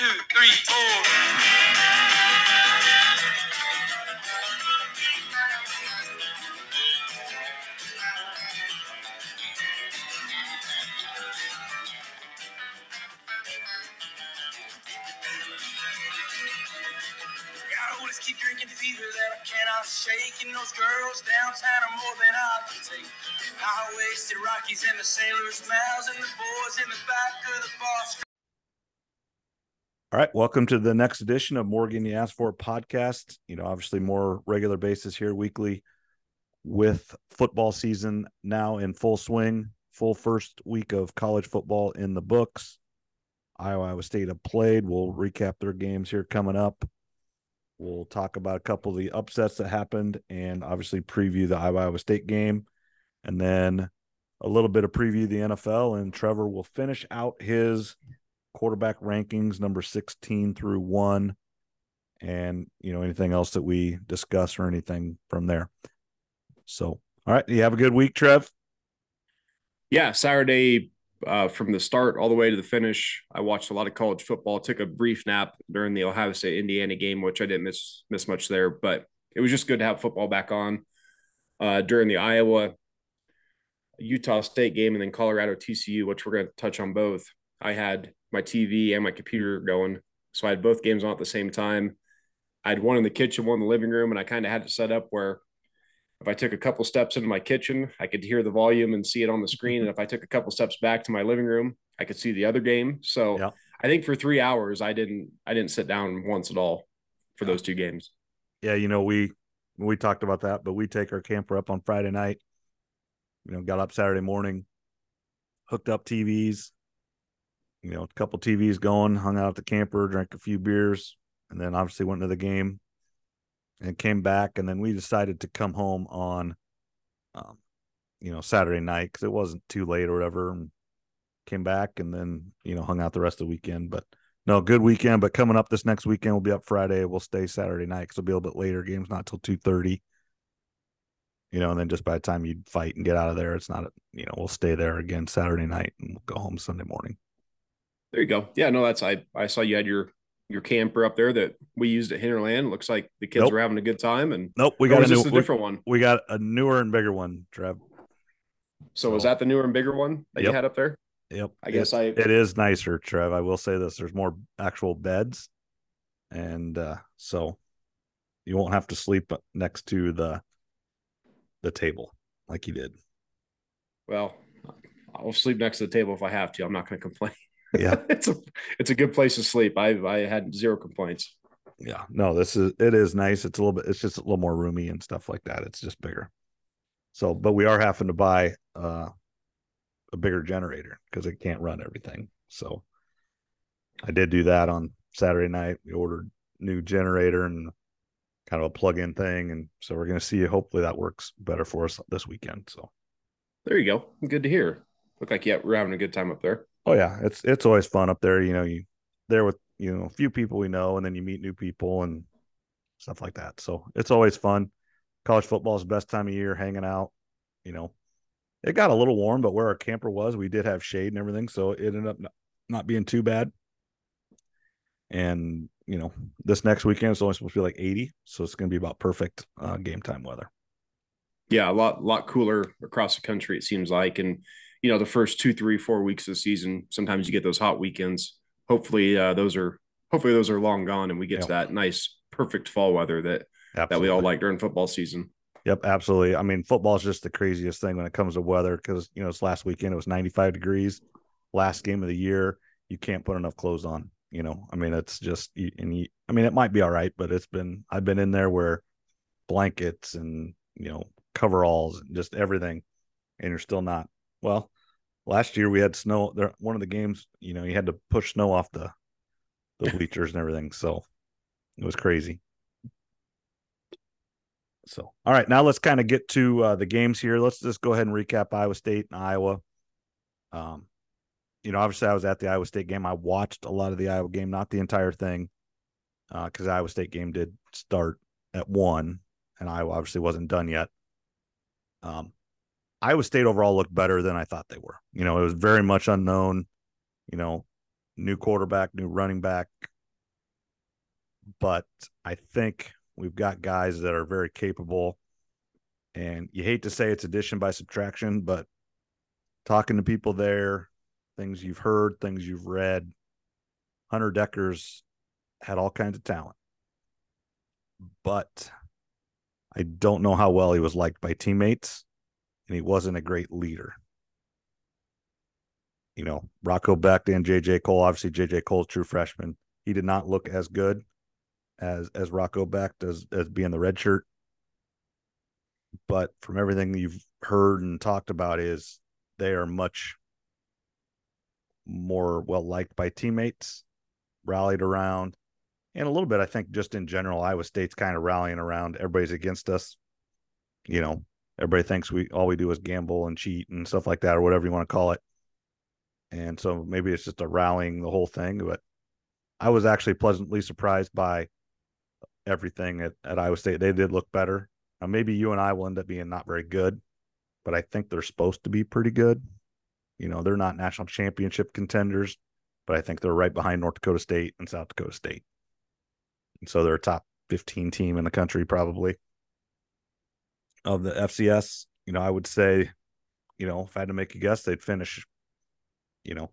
two, three, keep drinking fever that I cannot shake. And those girls downtown are more than I can take. High waisted Rockies and the sailors' mouths, and the boys in the back of the bar. Right, welcome to the next edition of Morgan You Asked For podcast. You know, obviously more regular basis here weekly with football season now in full swing, full first week of college football in the books. Iowa, Iowa State have played. We'll recap their games here coming up. We'll talk about a couple of the upsets that happened and obviously preview the Iowa, Iowa State game. And then a little bit of preview the NFL. And Trevor will finish out his quarterback rankings number 16 through 1 and you know anything else that we discuss or anything from there so all right you have a good week trev Yeah, Saturday uh, from the start all the way to the finish. I watched a lot of college football. Took a brief nap during the Ohio State Indiana game, which I didn't miss miss much there, but it was just good to have football back on. Uh, during the Iowa Utah State game and then Colorado TCU, which we're going to touch on both. I had my TV and my computer going, so I had both games on at the same time. I had one in the kitchen, one in the living room, and I kind of had it set up where if I took a couple steps into my kitchen, I could hear the volume and see it on the screen. Mm-hmm. And if I took a couple steps back to my living room, I could see the other game. So Yeah. I think for three hours, I didn't I didn't sit down once at all for those two games. yeah you know we we talked about that but we take our camper up on friday night you know got up saturday morning hooked up tvs you know a couple tvs going hung out at the camper drank a few beers and then obviously went to the game and came back. And then we decided to come home on um you know saturday night because it wasn't too late or whatever and came back and then you know hung out the rest of the weekend. But no good weekend. But coming up this next weekend we'll be up friday. We'll stay saturday night because it'll be a little bit later. Games not till 2.30 you know and then just by the time you fight and get out of there it's not you know we'll stay there again saturday night and we'll go home sunday morning There you go. Yeah, no, that's I I saw you had your your camper up there that we used at Hinterland. Looks like the kids Nope. were having a good time. And nope we got a this new a we, different one? we got a newer and bigger one trev So was that the newer and bigger one that Yep. you had up there? Yep. I guess It's- I- it is nicer, Trev. I will say this. There's more actual beds. And uh so you won't have to sleep next to the the table like you did. Well, I'll sleep next to the table if I have to. I'm not going to complain. Yeah. it's a it's a good place to sleep. I I had zero complaints. Yeah. No, this is it is nice. It's a little bit it's just a little more roomy and stuff like that. It's just bigger. So but we are having to buy uh a bigger generator because it can't run everything. So I did do that on Saturday night. We ordered new generator and kind of a plug-in thing, and so we're going to see. Hopefully, that works better for us this weekend. So, There you go. Good to hear. Look like yeah, we're having a good time up there. Oh yeah, it's it's always fun up there. You know, you there with you know a few people we know, and then you meet new people and stuff like that. So it's always fun. College football is the best time of year, hanging out. You know, it got a little warm, but where our camper was, we did have shade and everything, so it ended up not, being too bad. And you know, this next weekend is only supposed to be like 80, so it's going to be about perfect uh, game time weather. Yeah, a lot lot cooler across the country it seems like, and you know the first two, three, four weeks of the season, sometimes you get those hot weekends. Hopefully, uh, those are hopefully those are long gone, and we get to that nice, perfect fall weather that that we all like during football season. Yep, absolutely. I mean, football is just the craziest thing when it comes to weather because you know it's last weekend it was 95 degrees, last game of the year. You can't put enough clothes on. You know, I mean, it's just you- and you, I mean, it might be all right, but it's been I've been in there where blankets and you know coveralls and just everything, and you're still not. Well, last year we had snow. There, one of the games, you know, you had to push snow off the the bleachers and everything, so it was crazy. So, all right, now let's kind of get to uh, the games here. Let's just go ahead and recap Iowa State and Iowa. Um, you know, obviously, I was at the Iowa State game. I watched a lot of the Iowa game, not the entire thing, because the Iowa State game did start at one, and Iowa obviously wasn't done yet. Um, Iowa State overall looked better than I thought they were. You know, it was very much unknown. You know, new quarterback, new running back, but I think we've got guys that are very capable. And you hate to say it's addition by subtraction, but talking to people there, things you've heard, things you've read, Hunter Dekkers had all kinds of talent. But I don't know how well he was liked by teammates, and he wasn't a great leader. You know, Rocco and JJ Kohl, obviously JJ Kohl's true freshman. He did not look as good as as Rocco as as being the red shirt. But from everything you've heard and talked about is they are much more well liked by teammates, rallied around, and a little bit, I think, just in general, Iowa State's kind of rallying around. Everybody's against us. You know, everybody thinks we all we do is gamble and cheat and stuff like that, or whatever you want to call it. And so maybe it's just a rallying the whole thing. But I was actually pleasantly surprised by everything at, at Iowa State. They did look better. Now, maybe UNI will end up being not very good, but I think they're supposed to be pretty good. You know, they're not national championship contenders, but I think they're right behind North Dakota State and South Dakota State. And so they're a top 15 team in the country, probably. Of the FCS, you know, I would say, you know, if I had to make a guess, they'd finish, you know,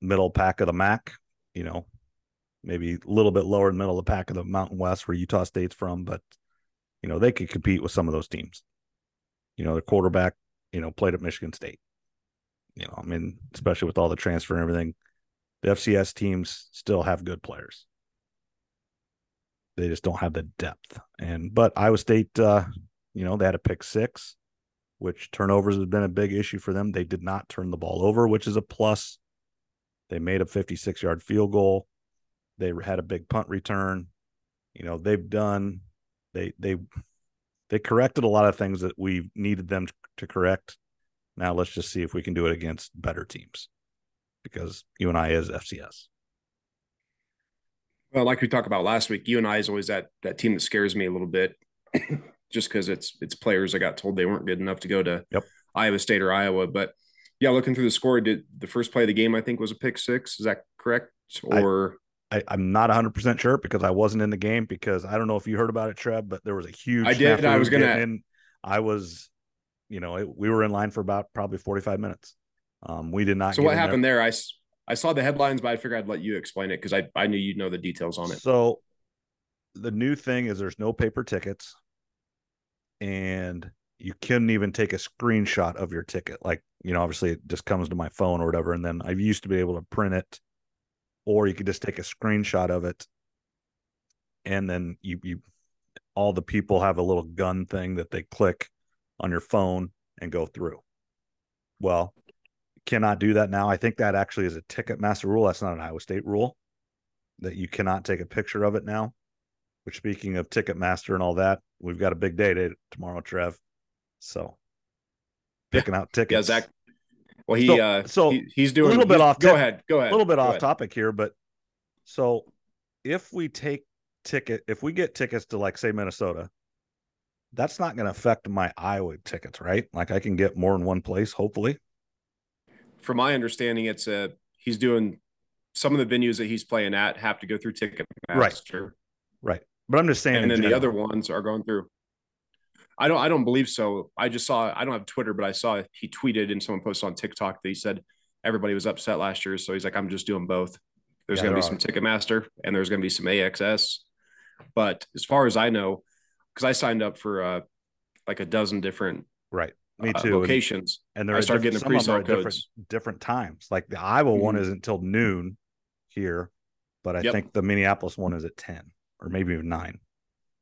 middle pack of the MAC, you know, maybe a little bit lower in middle of the pack of the Mountain West where Utah State's from, but you know, they could compete with some of those teams. You know, the quarterback, you know, played at Michigan State. You know, I mean, especially with all the transfer and everything, the FCS teams still have good players. They just don't have the depth. And but Iowa State, uh, you know, they had a pick six, which turnovers has been a big issue for them. They did not turn the ball over, which is a plus. They made a 56 yard field goal. They had a big punt return. You know, they've done they they they corrected a lot of things that we needed them to correct. Now let's just see if we can do it against better teams because UNI is FCS. Well, like we talked about last week, UNI is always that that team that scares me a little bit, just because it's it's players I got told they weren't good enough to go to yep. Iowa State or Iowa. But yeah, looking through the score, did the first play of the game I think was a pick six? Is that correct? Or I, am not 100 percent sure because I wasn't in the game because I don't know if you heard about it, Trev, but there was a huge. I did. I was gonna. In. I was, you know, it, we were in line for about probably 45 minutes. Um, we did not. So what happened there? there? I I saw the headlines, but I figured I'd let you explain it because I, I knew you'd know the details on it. So the new thing is there's no paper tickets and you couldn't even take a screenshot of your ticket. Like, you know, obviously it just comes to my phone or whatever. And then I used to be able to print it or you could just take a screenshot of it. And then you, you, all the people have a little gun thing that they click on your phone and go through. Well, cannot do that now. I think that actually is a Ticketmaster rule. That's not an Iowa State rule that you cannot take a picture of it now. Which, speaking of Ticketmaster and all that, we've got a big day to, tomorrow, Trev. So picking yeah. out tickets. Yeah, Zach. Well, he so, uh, so he, he's doing a little bit off. Go ahead. Go ahead. A little bit go off ahead. topic here, but so if we take ticket, if we get tickets to like say Minnesota, that's not going to affect my Iowa tickets, right? Like I can get more in one place, hopefully from my understanding, it's a he's doing some of the venues that he's playing at have to go through Ticketmaster. Right. Right. But I'm just saying, and then general. the other ones are going through. I don't. I don't believe so. I just saw. I don't have Twitter, but I saw he tweeted and someone posted on TikTok that he said everybody was upset last year, so he's like, I'm just doing both. There's yeah, going to be some Ticketmaster and there's going to be some AXS. But as far as I know, because I signed up for uh, like a dozen different right me uh, too. Uh, locations. And, and I started getting the pre-sale codes. Different, different times. Like the Iowa mm-hmm. one is until noon here, but I yep. think the Minneapolis one is at 10 or maybe even nine.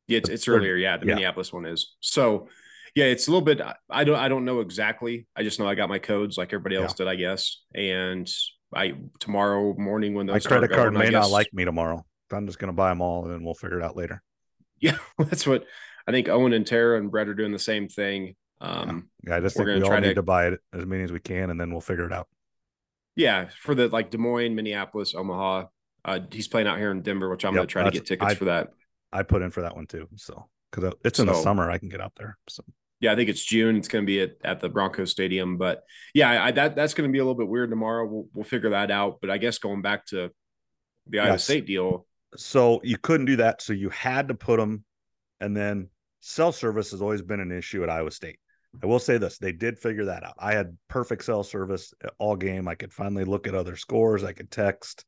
Yeah, it's, it's earlier. Yeah, the yeah. Minneapolis one is. So yeah, it's a little bit I don't I don't know exactly. I just know I got my codes like everybody else yeah. did, I guess. And I tomorrow morning when those my credit card may not like me tomorrow. I'm just gonna buy them all and then we'll figure it out later. Yeah, that's what I think Owen and Tara and Brett are doing the same thing. Um, yeah, I just think we all need to, to buy it as many as we can, and then we'll figure it out. Yeah, for the like Des Moines, Minneapolis, Omaha. Uh, he's playing out here in Denver, which I'm yep, going to try to get tickets I, for that. I put in for that one too, so because it's in so, the summer, I can get out there. So yeah, I think it's June. It's going to be at, at the Broncos Stadium, but yeah, I, that that's going to be a little bit weird tomorrow. We'll we'll figure that out. But I guess going back to the Iowa yes. State deal, so you couldn't do that. So you had to put them, and then cell service has always been an issue at Iowa State. I will say this: they did figure that out. I had perfect cell service all game. I could finally look at other scores. I could text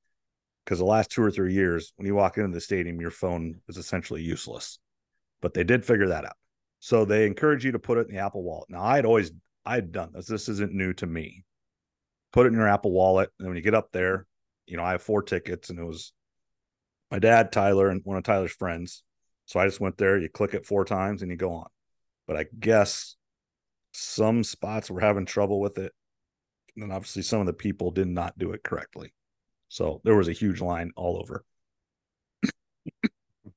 because the last two or three years, when you walk into the stadium, your phone is essentially useless. But they did figure that out. So they encourage you to put it in the Apple Wallet. Now, I'd always I'd done this. This isn't new to me. Put it in your Apple Wallet, and when you get up there, you know I have four tickets, and it was my dad, Tyler, and one of Tyler's friends. So I just went there. You click it four times, and you go on. But I guess some spots were having trouble with it, and obviously some of the people did not do it correctly. So there was a huge line all over.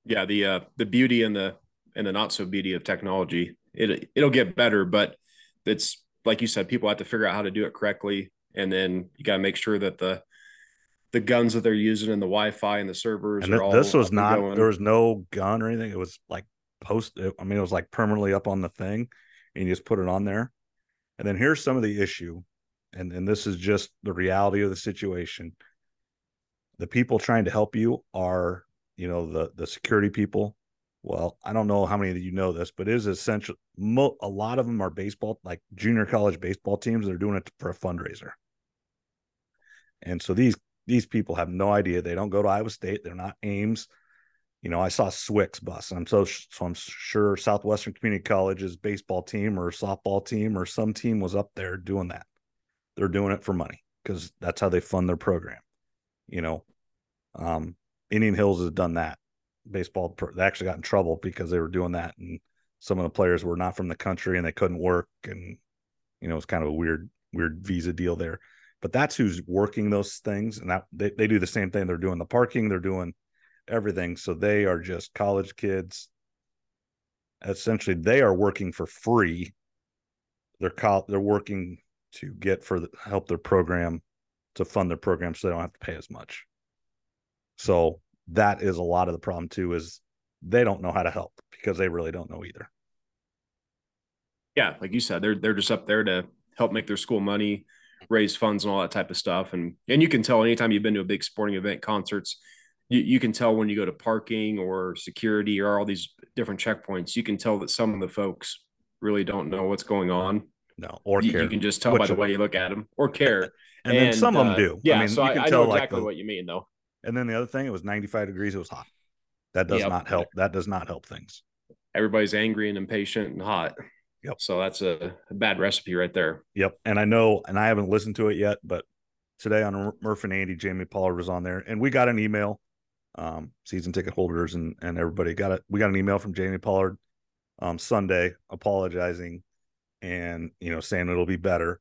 yeah, the uh, the beauty and the and the not so beauty of technology. It it'll get better, but it's like you said, people have to figure out how to do it correctly, and then you got to make sure that the the guns that they're using and the Wi-Fi and the servers. And th- this was not going. there was no gun or anything. It was like post. I mean, it was like permanently up on the thing, and you just put it on there. And then here's some of the issue, and and this is just the reality of the situation. The people trying to help you are, you know, the the security people. Well, I don't know how many of you know this, but it is essential. Mo- a lot of them are baseball, like junior college baseball teams. They're doing it for a fundraiser, and so these these people have no idea. They don't go to Iowa State. They're not Ames you know, I saw Swick's bus. I'm so so I'm sure Southwestern Community College's baseball team or softball team or some team was up there doing that. They're doing it for money because that's how they fund their program. You know, um, Indian Hills has done that. Baseball, they actually got in trouble because they were doing that, and some of the players were not from the country and they couldn't work, and you know, it's kind of a weird, weird visa deal there. But that's who's working those things, and that they, they do the same thing. They're doing the parking, they're doing everything. So they are just college kids. Essentially, they are working for free. They're co- they're working to get for the, help their program to fund their program, so they don't have to pay as much. So that is a lot of the problem too. Is they don't know how to help because they really don't know either. Yeah, like you said, they're they're just up there to help make their school money, raise funds, and all that type of stuff. And and you can tell anytime you've been to a big sporting event, concerts, you, you can tell when you go to parking or security or all these different checkpoints, you can tell that some of the folks really don't know what's going on. No, or you, care. You can just tell by the way you look at them or care. and, and then some uh, of them do. Yeah, I mean, so you can I, tell I know exactly like what you mean though. And then the other thing, it was 95 degrees. It was hot. That does yep. not help. That does not help things. Everybody's angry and impatient and hot. Yep. So that's a, a bad recipe right there. Yep. And I know, and I haven't listened to it yet, but today on Murph and Andy, Jamie Pollard was on there, and we got an email um, season ticket holders and and everybody got it. We got an email from Jamie Pollard um, Sunday apologizing and you know saying it'll be better.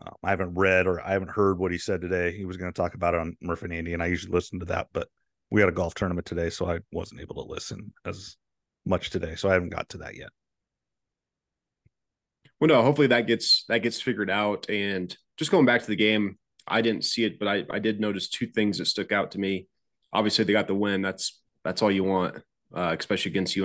Um, I haven't read or I haven't heard what he said today. He was going to talk about it on Murph and Andy, and I usually listen to that, but we had a golf tournament today, so I wasn't able to listen as much today. So I haven't got to that yet. Well, no, hopefully that gets that gets figured out. And just going back to the game, I didn't see it, but I, I did notice two things that stuck out to me obviously they got the win. That's that's all you want, uh, especially against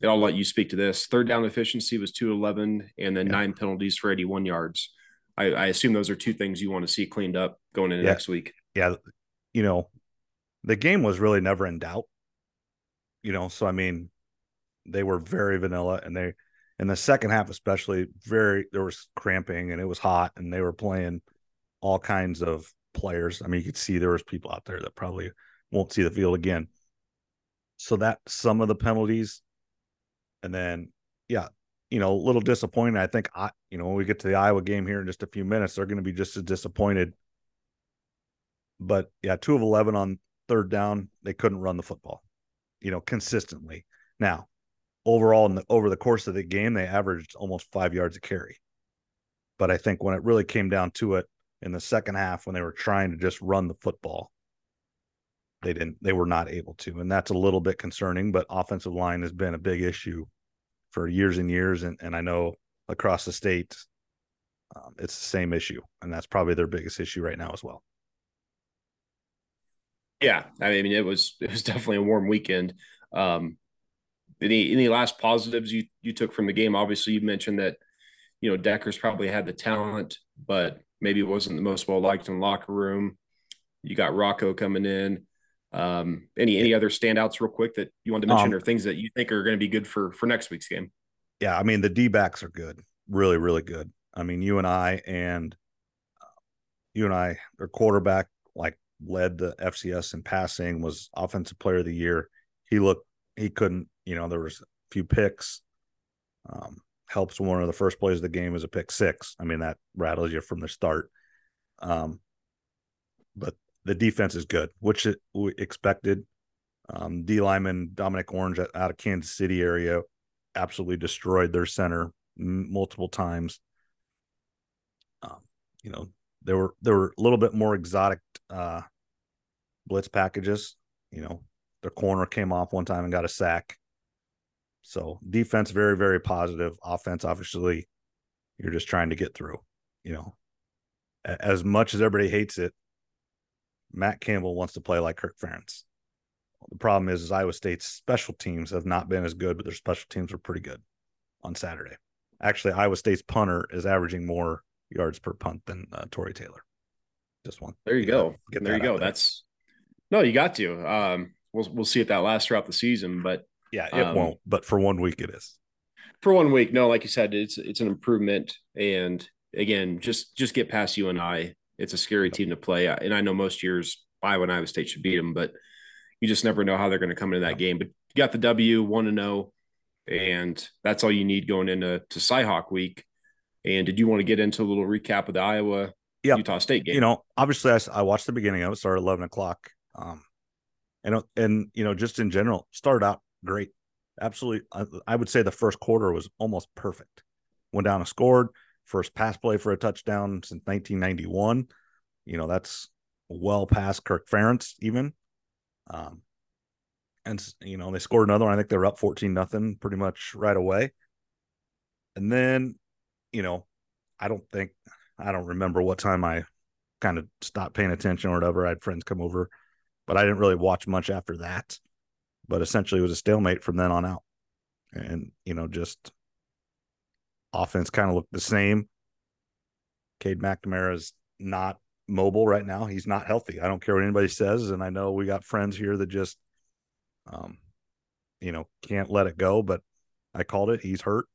UNI. I'll let you speak to this. Third down efficiency was 211 and then yeah. nine penalties for 81 yards. I, I, assume those are two things you want to see cleaned up going into yeah. next week. Yeah. You know, the game was really never in doubt. You know, so I mean, they were very vanilla and they in the second half especially very there was cramping and it was hot and they were playing all kinds of players. I mean, you could see there was people out there that probably won't see the field again. So that some of the penalties, and then yeah, you know, a little disappointed. I think I, you know, when we get to the Iowa game here in just a few minutes, they're going to be just as disappointed. But yeah, two of eleven on third down, they couldn't run the football, you know, consistently. Now, overall, in the, over the course of the game, they averaged almost five yards a carry. But I think when it really came down to it, in the second half when they were trying to just run the football. They didn't, they were not able to. And that's a little bit concerning, but offensive line has been a big issue for years and years. And, and I know across the state, um, it's the same issue. And that's probably their biggest issue right now as well. Yeah. I mean, it was, it was definitely a warm weekend. Um, any, any last positives you, you took from the game? Obviously you mentioned that, you know, Dekkers probably had the talent, but maybe wasn't the most well liked in the locker room. You got Rocco coming in. Um, any any other standouts real quick that you want to mention Um, or things that you think are going to be good for for next week's game? Yeah, I mean the D backs are good, really, really good. I mean, UNI and uh, UNI, their quarterback like led the FCS in passing, was offensive player of the year. He looked, he couldn't, you know, there was a few picks. Um, helps one of the first plays of the game is a pick six. I mean, that rattles you from the start. Um, but the defense is good, which we expected. Um, D lineman Dominic Orange out of Kansas City area absolutely destroyed their center m- multiple times. Um, you know, there were there were a little bit more exotic uh, blitz packages. You know, their corner came off one time and got a sack. So defense very very positive. Offense obviously, you're just trying to get through. You know, as much as everybody hates it, Matt Campbell wants to play like Kirk Ferentz. The problem is, is Iowa State's special teams have not been as good, but their special teams were pretty good on Saturday. Actually, Iowa State's punter is averaging more yards per punt than uh, Tory Taylor. Just one. There you go. there you go. there. That's no, you got to. Um, we'll we'll see if that lasts throughout the season, but yeah, it um, won't. But for one week, it is. for one week, no, like you said, it's it's an improvement. And again, just just get past UNI. It's a scary team to play, and I know most years Iowa and Iowa State should beat them, but you just never know how they're going to come into that game. But you got the W, one to zero, and that's all you need going into to Cyhawk week. And did you want to get into a little recap of the Iowa Yep. Utah State game? you know, obviously, I, I watched the beginning of it. Started eleven o'clock. Um, and and you know, just in general, started out great. Absolutely, I, I would say the first quarter was almost perfect. Went down and scored. First pass play for a touchdown since 1991. You know, that's well past Kirk Ferentz even. Um, and you know they scored another one. I think they were up 14 nothing pretty much right away. And then, you know, I don't think I don't remember what time I kind of stopped paying attention or whatever. I had friends come over, but I didn't really watch much after that. But essentially, it was a stalemate from then on out, and you know, just offense kind of looked the same. Cade McNamara is not mobile right now. He's not healthy. I don't care what anybody says, and I know we got friends here that just, um, you know, can't let it go. But I called it. He's hurt,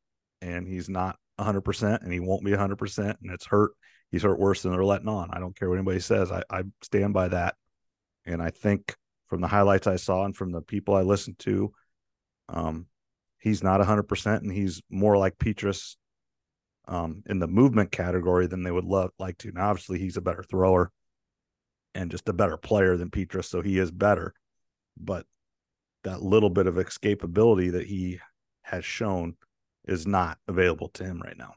and he's not 100, percent and he won't be 100, percent and it's hurt. He's hurt worse than they're letting on. I don't care what anybody says. I, I stand by that, and I think from the highlights I saw and from the people I listened to, um, he's not 100, percent and he's more like Petras um, in the movement category than they would love like to. Now, obviously, he's a better thrower and just a better player than Petras, so he is better. But that little bit of escapability that he has shown is not available to him right now.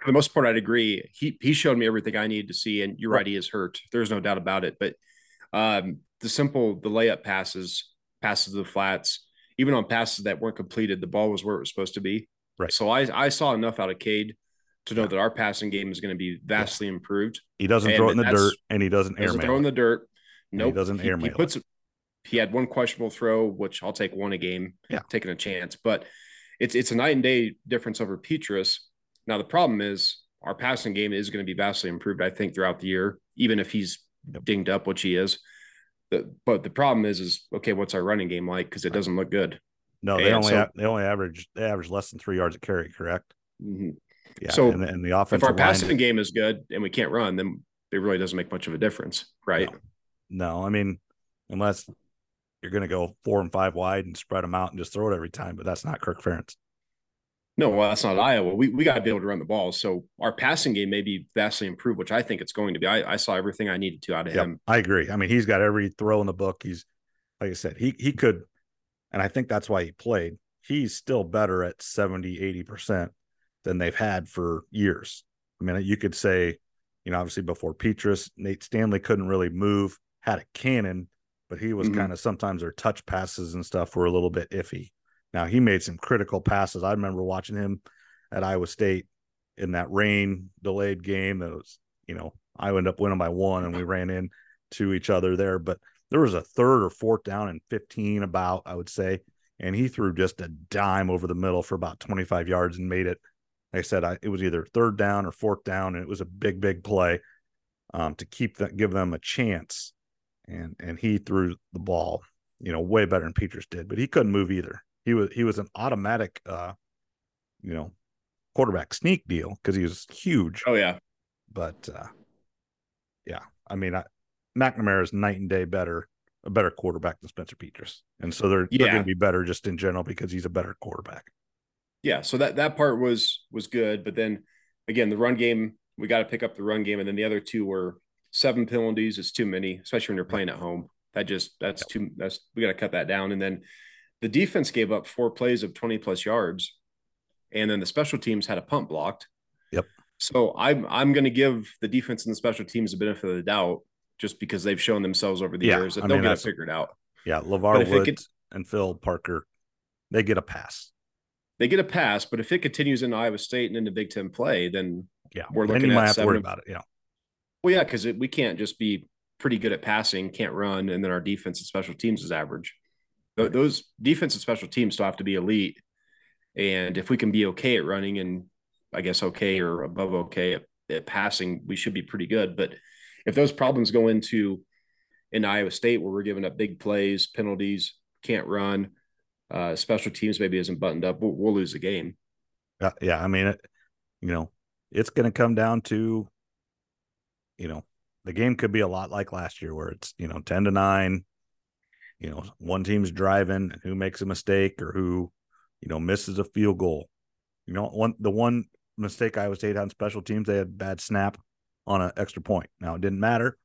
for the most part, I'd agree. He he showed me everything I needed to see, and you're right, he is hurt. There's no doubt about it. But um, the simple, the layup passes, passes to the flats, even on passes that weren't completed, the ball was where it was supposed to be. Right. So I I saw enough out of Cade to know Yeah. that our passing game is going to be vastly improved. He doesn't And throw it in the dirt and he doesn't Doesn't airmail. throw in the dirt. he Nope. doesn't he, airmail he it. puts. He had one questionable throw, which I'll take one a game. Yeah. taking a chance, but it's it's a night and day difference over Petras. Now the problem is our passing game is going to be vastly improved, I think, throughout the year, even if he's Yep. dinged up, which he is. The, but the problem is, is okay. What's our running game like? Because it doesn't look good. No, they And only so- a- they only average they average less than three yards a carry, correct? Mhm. Yeah. So, and, and the offense. If our line passing game is good and we can't run, then it really doesn't make much of a difference, right? No, I mean, unless you're going to go four and five wide and spread them out and just throw it every time, but that's not Kirk Ferentz. No, well, that's not Iowa. We we got to be able to run the ball. So our passing game may be vastly improved, which I think it's going to be. I, I saw everything I needed to out of Yep, him. I agree. I mean, he's got every throw in the book. He's like I said, he he could, and I think that's why he played. He's still better at 70, 80 percent than they've had for years. I mean, you could say, you know, obviously before Petras, Nate Stanley couldn't really move, had a cannon, but he was Mhm. kind of sometimes their touch passes and stuff were a little bit iffy. Now he made some critical passes. I remember watching him at Iowa State in that rain delayed game. That was, you know, I ended up winning by one, and we ran in to each other there. But there was a third or fourth down and 15 about, I would say, and he threw just a dime over the middle for about 25 yards and made it. Like I said, I, it was either third down or fourth down, and it was a big, big play um, to keep that, give them a chance. and and he threw the ball, you know, way better than Petras did, but he couldn't move either. He was he was an automatic, uh, you know, quarterback sneak deal because he was huge. Oh yeah, but uh, yeah, I mean, I, McNamara is night and day better, a better quarterback than Spencer Petras, and so they're Yeah. they're going to be better just in general because he's a better quarterback. yeah. So that that part was was good, but then again, the run game we got to pick up the run game, and then the other two were seven penalties. It's too many, especially when you're playing at home. That just that's too that's we got to cut that down, and then the defense gave up four plays of twenty plus yards, and then the special teams had a punt blocked. Yep. So I'm I'm going to give the defense and the special teams the benefit of the doubt, just because they've shown themselves over the Yeah, years that I they'll mean, get it figured out. Yeah, Levar Woods could- and Phil Parker, they get a pass. They get a pass, but if it continues in Iowa State and into Big Ten play, then Yeah, We're looking at have to seven about it. Yeah, Well, yeah, because we can't just be pretty good at passing, can't run, and then our defense and special teams is average. Th- Those defense and special teams still have to be elite. And if we can be okay at running and I guess okay or above okay at, at passing, we should be pretty good. But if those problems go into in Iowa State where we're giving up big plays, penalties, can't run, uh, special teams maybe isn't buttoned up, we'll, we'll lose the game. yeah, yeah. I mean, it, you know, it's going to come down to, you know, the game could be a lot like last year, where it's you know ten to nine. You know, one team's driving, and who makes a mistake or who, you know, misses a field goal. You know, one the one mistake Iowa State had on special teams, they had bad snap on an extra point. Now it didn't matter,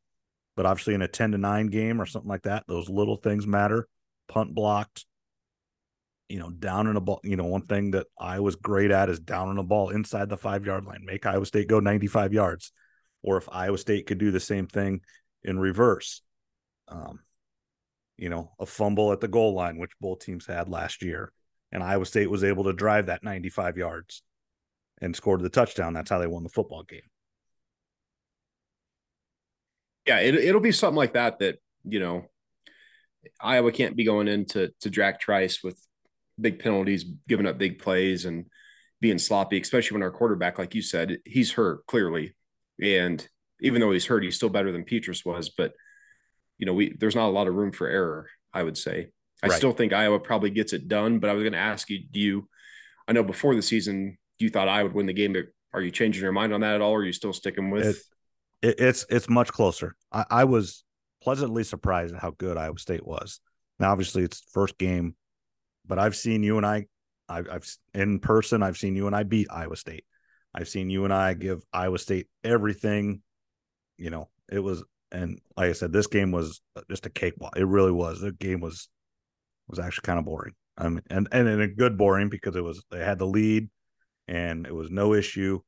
but obviously in a ten to nine game or something like that, those little things matter. Punt blocked, you know, down in a ball. You know, one thing that I was great at is down in a ball inside the five yard line, make Iowa State go 95 yards. Or if Iowa State could do the same thing in reverse, um, you know, a fumble at the goal line, which both teams had last year. And Iowa State was able to drive that 95 yards and scored the touchdown. That's how they won the football game. Yeah, it, it'll be something like that that you know Iowa can't be going into to Jack Trice with big penalties, giving up big plays, and being sloppy, especially when our quarterback, like you said, he's hurt clearly, and even though he's hurt, he's still better than Petras was. But you know, we there's not a lot of room for error. I would say. I Right. still think Iowa probably gets it done, but I was going to ask you, do you? I know before the season you thought I would win the game, but are you changing your mind on that at all? Or are you still sticking with? It- it, it's it's much closer. I, I was pleasantly surprised at how good Iowa State was. Now, obviously, it's first game, but I've seen UNI, I've, I've in person. I've seen UNI beat Iowa State. I've seen UNI give Iowa State everything. You know, it was, and like I said, this game was uh, just a cakewalk. It really was. The game was was actually kind of boring. I mean, and and in a good boring because it was they had the lead, and it was no issue.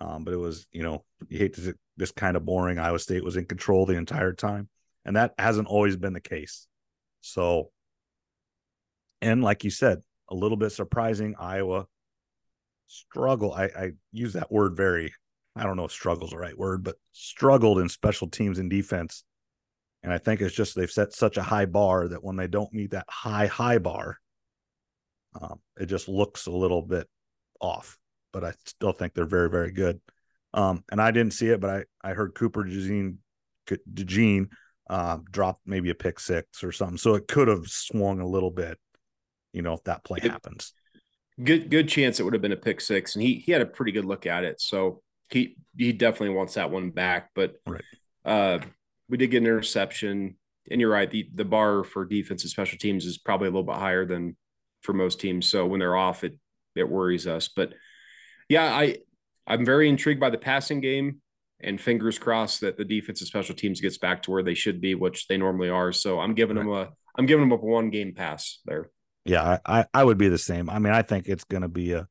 Um, but it was, you know, you hate to this kind of boring. Iowa State was in control the entire time, and that hasn't always been the case. So, and like you said, a little bit surprising. Iowa struggle. I, I use that word very. I don't know if struggle is the right word, but struggled in special teams and defense. And I think it's just they've set such a high bar that when they don't meet that high high bar, um, it just looks a little bit off. But I still think they're very very good. Um, and I didn't see it, but I I heard Cooper DeJean DeJean uh, drop maybe a pick six or something, so it could have swung a little bit. You know, if that play It- happens. good good chance it would have been a pick six, and he he had a pretty good look at it. So he he definitely wants that one back. But Right. uh, we did get an interception, and you're right. the The bar for defense and special teams is probably a little bit higher than for most teams. So when they're off, it it worries us. But yeah, I I'm very intrigued by the passing game. And fingers crossed that the defense and special teams gets back to where they should be, which they normally are. So I'm giving them a I'm giving them a one game pass there. Yeah, I, I, would be the same. I mean, I think it's going to be a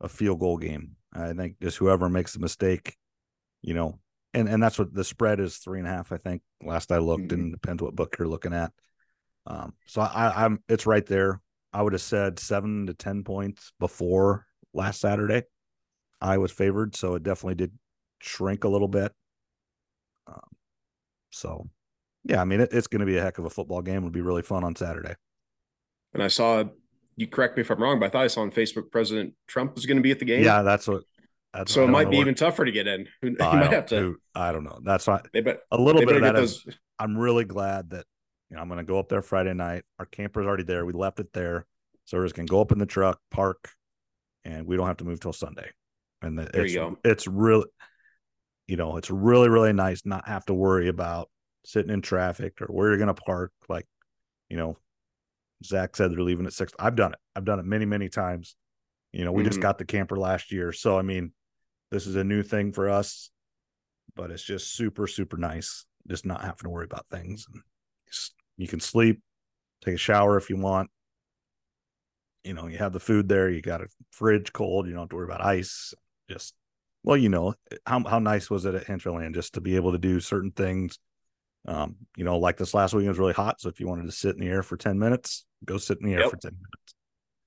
a field goal game. I think just whoever makes a mistake, you know, and and that's what the spread is three and a half. I think last I looked, and depends what book you're looking at. Um, so I, I'm it's right there. I would have said seven to ten points before last Saturday. I was favored, so it definitely did shrink a little bit. Um, so, yeah, I mean, it, it's going to be a heck of a football game. It'll be really fun on Saturday. And I saw you correct me if I'm wrong, but I thought I saw on Facebook President Trump was going to be at the game. Yeah, that's what That's so I it might be what- even tougher to get in. You I might don't, have to. dude, I don't know. That's why They bet. a little bit of that get is. I'm really glad that you know I'm going to go up there Friday night. Our camper's already there. We left it there, so we're just going to go up in the truck, park, and we don't have to move till Sunday. And the, There it's you go. it's really, you know, it's really really nice not have to worry about sitting in traffic or where you're going to park. Like, you know, Zach said they're leaving at six. I've done it. I've done it many many times. You know, we just Mhm. got the camper last year, so I mean, this is a new thing for us, but it's just super super nice just not having to worry about things. And s- you can sleep, take a shower if you want. You know, you have the food there. You got a fridge cold. You don't have to worry about ice. Just well, you know how how nice was it at Hinterland just to be able to do certain things. Um, you know, like this last weekend was really hot, so if you wanted to sit in the air for ten minutes, go sit in the air Yep. for ten minutes.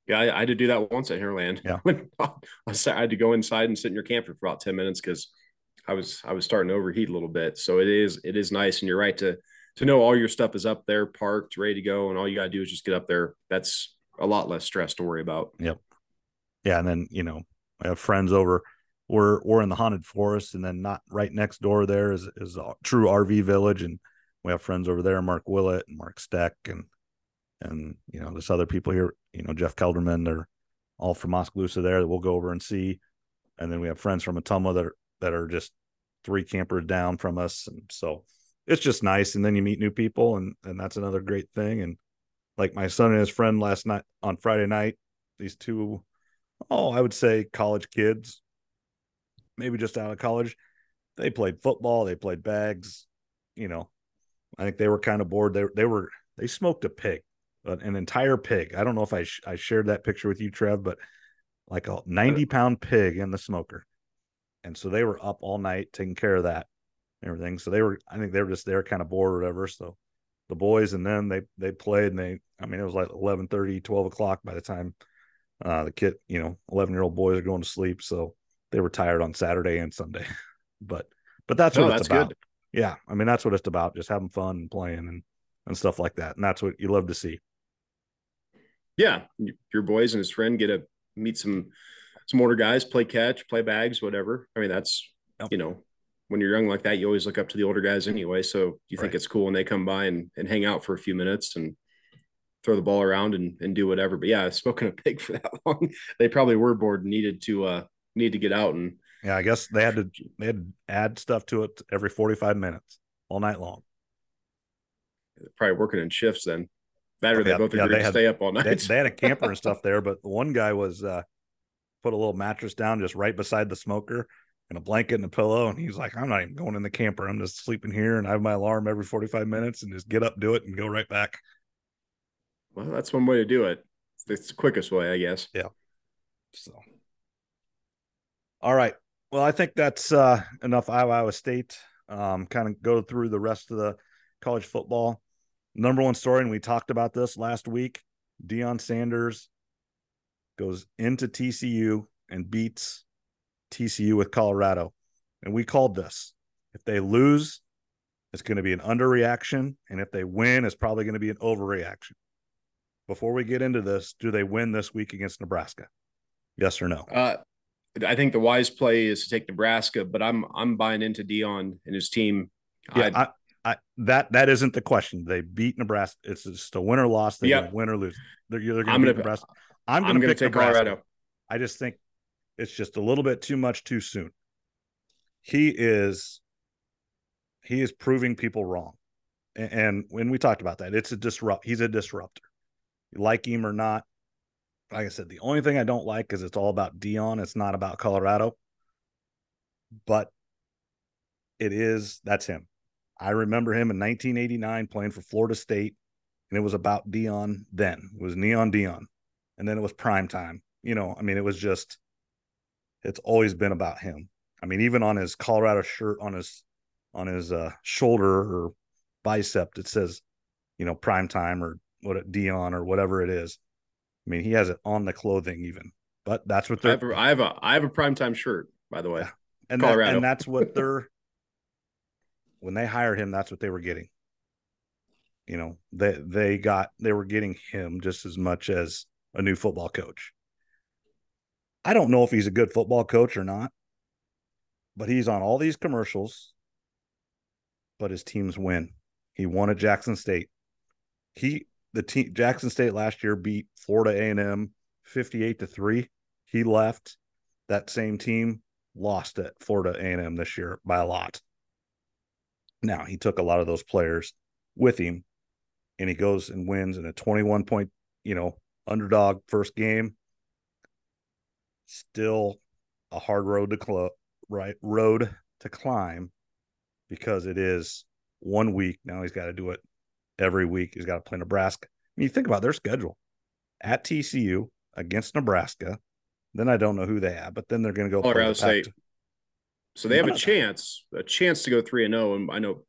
Yeah, I, I had to do that once at Hairland. Yeah. I I had to go inside and sit in your camper for about 10 minutes because I was I was starting to overheat a little bit. So it is it is nice. And you're right to to know all your stuff is up there, parked, ready to go, and all you gotta do is just get up there. That's a lot less stress to worry about. Yep. Yeah, and then you know, I have friends over. We're we're in the haunted forest, and then not right next door there is is a true RV village, and we have friends over there, Mark Willett and Mark Steck, and and you know, there's other people here, you know, Jeff Kelderman. They're all from Oskaloosa there that we'll go over and see, and then we have friends from Ottumwa that are that are just three campers down from us, and so it's just nice. And then you meet new people, and and that's another great thing. And like my son and his friend last night on Friday night, these two oh, I would say college kids, maybe just out of college. They played football, they played bags, you know. I think they were kind of bored. They they were they smoked a pig, an an entire pig. I don't know if I sh- I shared that picture with you, Trev, but like a ninety pound pig in the smoker, and so they were up all night taking care of that, and everything. So they were, I think they were just there, kind of bored or whatever. So the boys and them they they played, and they, I mean, it was like 11, 30 12 o'clock by the time uh, the kid, you know, 11 year old boys are going to sleep. So they were tired on Saturday and Sunday. but, but that's what No, it's about. good. Yeah. I mean, that's what it's about. Just having fun and playing and, and stuff like that. And that's what you love to see. Yeah. Your boys and his friend get to meet some some older guys, play catch, play bags, whatever. I mean, that's Yep. you know, when you're young like that, you always look up to the older guys anyway. So you think Right. it's cool when they come by and, and hang out for a few minutes and throw the ball around and, and do whatever. But yeah, smoking a pig for that long, they probably were bored and needed to uh need to get out and Yeah. I guess they had to, they had to add stuff to it every 45 minutes all night long. probably working in shifts then. That or they both yeah, agreed they to stay up all night. They, they had a camper and stuff there, but one guy was, uh, put a little mattress down just right beside the smoker and a blanket and a pillow. And he's like, I'm not even going in the camper. I'm just sleeping here and I have my alarm every 45 minutes and just get up, do it, and go right back. well, that's one way to do it. It's the quickest way, I guess. Yeah. So, all right. Well, I think that's uh, enough Iowa, Iowa State. Um, kind of go through the rest of the college football. Number one story, and we talked about this last week. Deion Sanders goes into TCU and beats TCU with Colorado. And we called this. If they lose, it's going to be an underreaction. And if they win, it's probably going to be an overreaction. Before we get into this, do they win this week against Nebraska? Yes or no? Uh, I think the wise play is to take Nebraska, but I'm I'm buying into Deion and his team. Yeah, I, I, that that isn't the question. They beat Nebraska. It's just a win or loss. They Yep. win or lose. They're either going I'm to beat Nebraska. I'm going to pick take Nebraska. Colorado. I just think it's just a little bit too much too soon. He is he is proving people wrong. And, and when we talked about that, it's a disrupt he's a disruptor. You like him or not. Like I said, the only thing I don't like is it's all about Deion. It's not about Colorado. But it is that's him. I remember him in 1989 playing for Florida State, and it was about Deion then. It was Neon Deion. And then it was prime time. You know, I mean, it was just it's always been about him. I mean, even on his Colorado shirt on his on his uh, shoulder or bicep, it says, you know, prime time or what it Deion or whatever it is. I mean, he has it on the clothing even. But that's what I they're have a, I have a I have a primetime shirt, by the way. Yeah. and that, and that's what they're when they hired him, that's what they were getting. You know, they they got they were getting him just as much as a new football coach. I don't know if he's a good football coach or not. but he's on all these commercials, but his teams win. He won at Jackson State. He the team Jackson State last year beat Florida A&M 58 to 3. He left. That same team lost at Florida A&M this year by a lot. Now, he took a lot of those players with him and he goes and wins in a 21 point, you know, underdog first game. Still a hard road to cl- right road to climb because it is one week. Now he's got to do it every week. He's got to play Nebraska. I mean, you think about their schedule at TCU against Nebraska. Then I don't know who they have, but then they're going to go. Colorado State. So they have a chance, a chance to go three and zero. And I know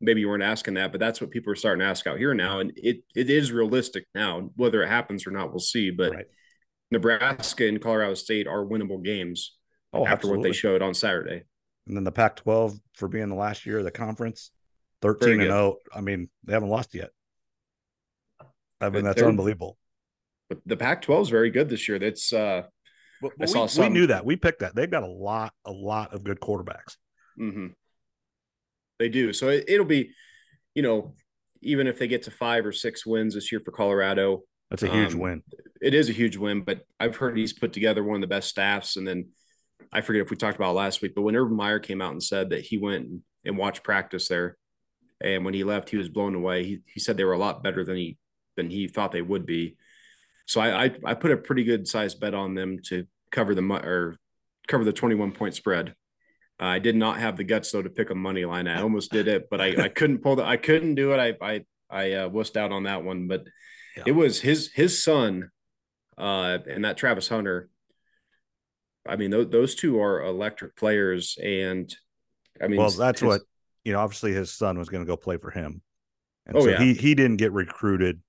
maybe you weren't asking that, but that's what people are starting to ask out here now, and it it is realistic now. Whether it happens or not, we'll see. But right. Nebraska and Colorado State are winnable games oh, after absolutely. what they showed on Saturday. And then the Pac-12 for being the last year of the conference, thirteen and zero. I mean, they haven't lost yet. I mean, that's They're, unbelievable. But the Pac-12 is very good this year. That's uh, but, but we, we, knew that. We picked that. They've got a lot, a lot of good quarterbacks. Mm-hmm. They do. So it, it'll be, you know, even if they get to five or six wins this year for Colorado, that's a huge um, win. It is a huge win, but I've heard he's put together one of the best staffs. And then I forget if we talked about last week, but when Urban Meyer came out and said that he went and watched practice there, and when he left, he was blown away. He, he said they were a lot better than he than he thought they would be. So I, I, I put a pretty good sized bet on them to cover the or cover the 21 point spread. Uh, I did not have the guts though to pick a money line. I almost did it, but I, I couldn't pull the I couldn't do it. I I I uh, wussed out on that one. But yeah. it was his his son, uh, and that Travis Hunter. I mean, th- those two are electric players, and I mean, well, that's his, what you know. Obviously, his son was going to go play for him, and oh, so yeah. he he didn't get recruited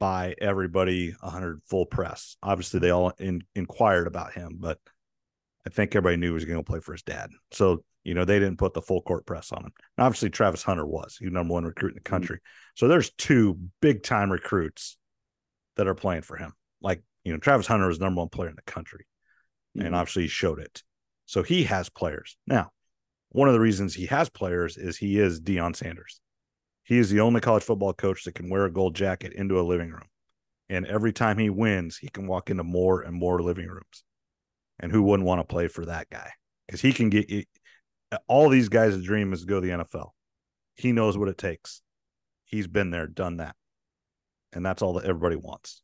by everybody 100 full press. Obviously, they all in, inquired about him, but I think everybody knew he was going to play for his dad. So, you know, they didn't put the full court press on him. And obviously, Travis Hunter was. He number one recruit in the mm-hmm. country. Mm-hmm. So there's two big time recruits that are playing for him. Like, you know, Travis Hunter was number one player in the country. Mm-hmm. And obviously he showed it. So he has players. Now, one of the reasons he has players is he is Deion Sanders. He is the only college football coach that can wear a gold jacket into a living room. And every time he wins, he can walk into more and more living rooms. And who wouldn't want to play for that guy? Because he can get all these guys' dream is to go to the NFL. He knows what it takes. He's been there, done that. And that's all that everybody wants.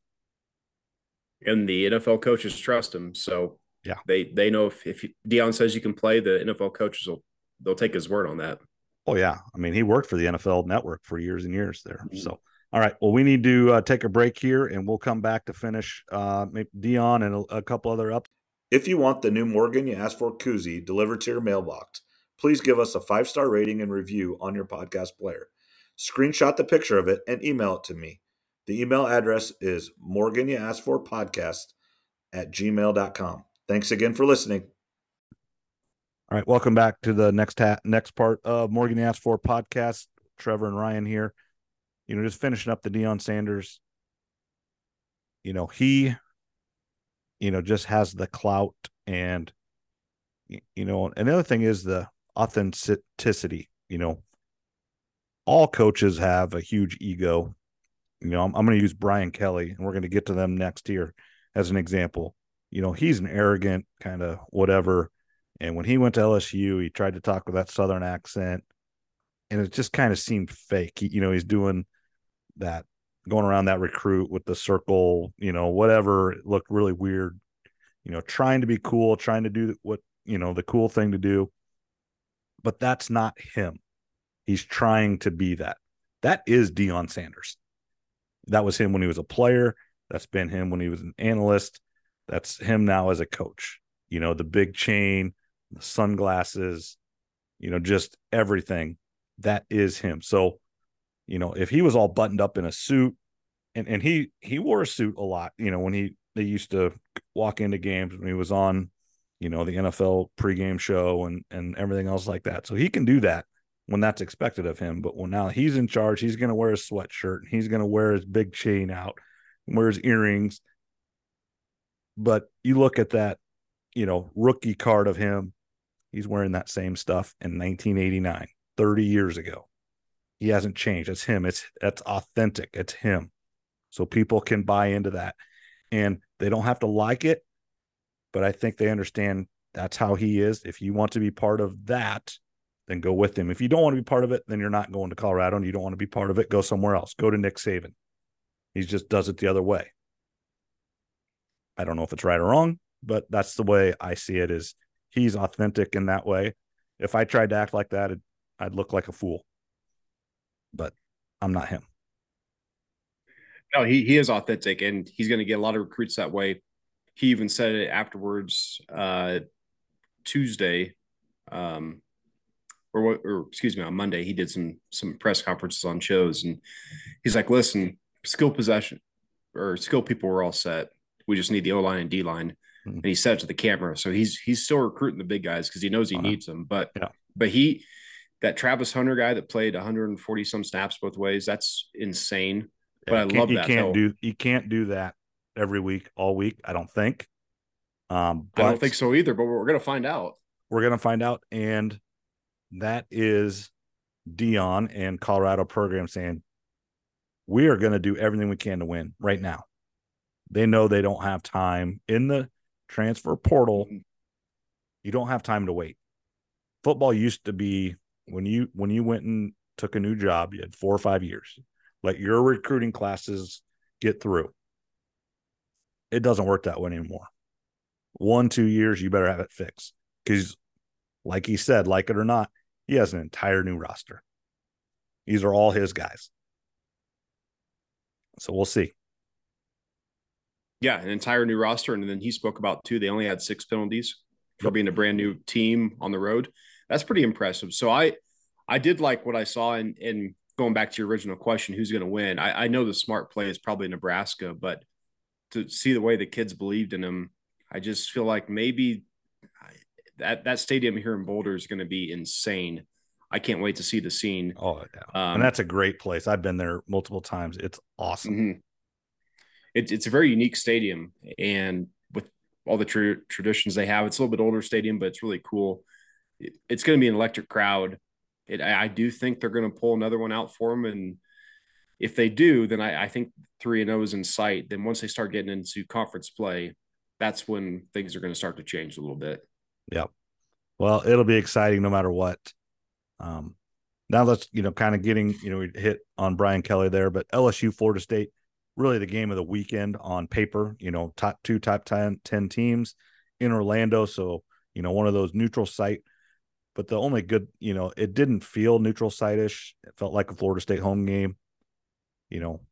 And the NFL coaches trust him. So yeah, they they know if, if Deion says you can play, the NFL coaches will they'll take his word on that. Oh yeah, I mean he worked for the NFL Network for years and years there. Mm-hmm. So all right, well we need to uh, take a break here, and we'll come back to finish uh, Deion and a, a couple other ups. If you want the new Morgan you asked for koozie delivered to your mailbox, please give us a five star rating and review on your podcast player. Screenshot the picture of it and email it to me. The email address is Morgan you asked for podcast at gmail.com. Thanks again for listening. All right, welcome back to the next ha- next part of Morgan you Asked For podcast. Trevor and Ryan here. You know, just finishing up the Deion Sanders. You know, he, you know, just has the clout and, you know, another thing is the authenticity. You know, all coaches have a huge ego. You know, I'm, I'm going to use Brian Kelly, and we're going to get to them next here as an example. You know, he's an arrogant kind of whatever and when he went to LSU, he tried to talk with that Southern accent, and it just kind of seemed fake. He, you know, he's doing that, going around that recruit with the circle, you know, whatever. It looked really weird. You know, trying to be cool, trying to do what you know the cool thing to do, but that's not him. He's trying to be that. That is Deion Sanders. That was him when he was a player. That's been him when he was an analyst. That's him now as a coach. You know, the big chain, the sunglasses, you know, just everything. That is him. So, you know, if he was all buttoned up in a suit, and and he he wore a suit a lot, you know, when he they used to walk into games when he was on, you know, the NFL pregame show and and everything else like that. So he can do that when that's expected of him. But when now he's in charge, he's going to wear a sweatshirt. He's going to wear his big chain out, wear his earrings. But you look at that, you know, rookie card of him He's wearing that same stuff in 1989, 30 years ago. He hasn't changed. It's him. It's that's authentic. It's him. So people can buy into that. And they don't have to like it, but I think they understand that's how he is. If you want to be part of that, then go with him. If you don't want to be part of it, then you're not going to Colorado and you don't want to be part of it, go somewhere else. Go to Nick Saban. He just does it the other way. I don't know if it's right or wrong, but that's the way I see it is he's authentic in that way. If I tried to act like that, I'd look like a fool. But I'm not him. No, he he is authentic and he's going to get a lot of recruits that way. He even said it afterwards uh Tuesday um or what or excuse me on Monday he did some some press conferences on shows and he's like listen skill possession or skill people were all set we just need the O line and D line mm-hmm. and he said to the camera so he's he's still recruiting the big guys because he knows he uh-huh. needs them but yeah. but he that Travis Hunter guy that played 140 some snaps both ways that's insane but I love you that can't do you can't do that every week all week I don't think um I don't think so either but we're gonna find out we're gonna find out and that is Deion and Colorado program saying, we are going to do everything we can to win right now. They know they don't have time in the transfer portal. Mm-hmm. You don't have time to wait. Football used to be when you when you went and took a new job, you had four or five years. Let your recruiting classes get through. It doesn't work that way anymore. One, two years, you better have it fixed. Because, like he said, like it or not, he has an entire new roster. These are all his guys. So we'll see. Yeah, an entire new roster. And then he spoke about too, they only had six penalties for being a brand new team on the road. That's pretty impressive. So I I did like what I saw in in going back to your original question, who's going to win? I, I know the smart play is probably Nebraska, but to see the way the kids believed in him, I just feel like maybe that that stadium here in Boulder is going to be insane. I can't wait to see the scene. Oh, yeah. um, and that's a great place. I've been there multiple times. It's awesome. Mm-hmm. It, it's a very unique stadium, and with all the tra- traditions they have, it's a little bit older stadium, but it's really cool. It, it's going to be an electric crowd. It, I, do think they're going to pull another one out for them, and if they do, then I, I think three and zero oh is in sight. Then once they start getting into conference play, that's when things are going to start to change a little bit. Yep. Well, it'll be exciting no matter what. Um, now let's you know kind of getting you know we hit on Brian Kelly there, but LSU Florida State really the game of the weekend on paper. You know, top two top 10, 10 teams in Orlando, so you know one of those neutral site. But the only good, you know, it didn't feel neutral site-ish. It felt like a Florida State home game. You know,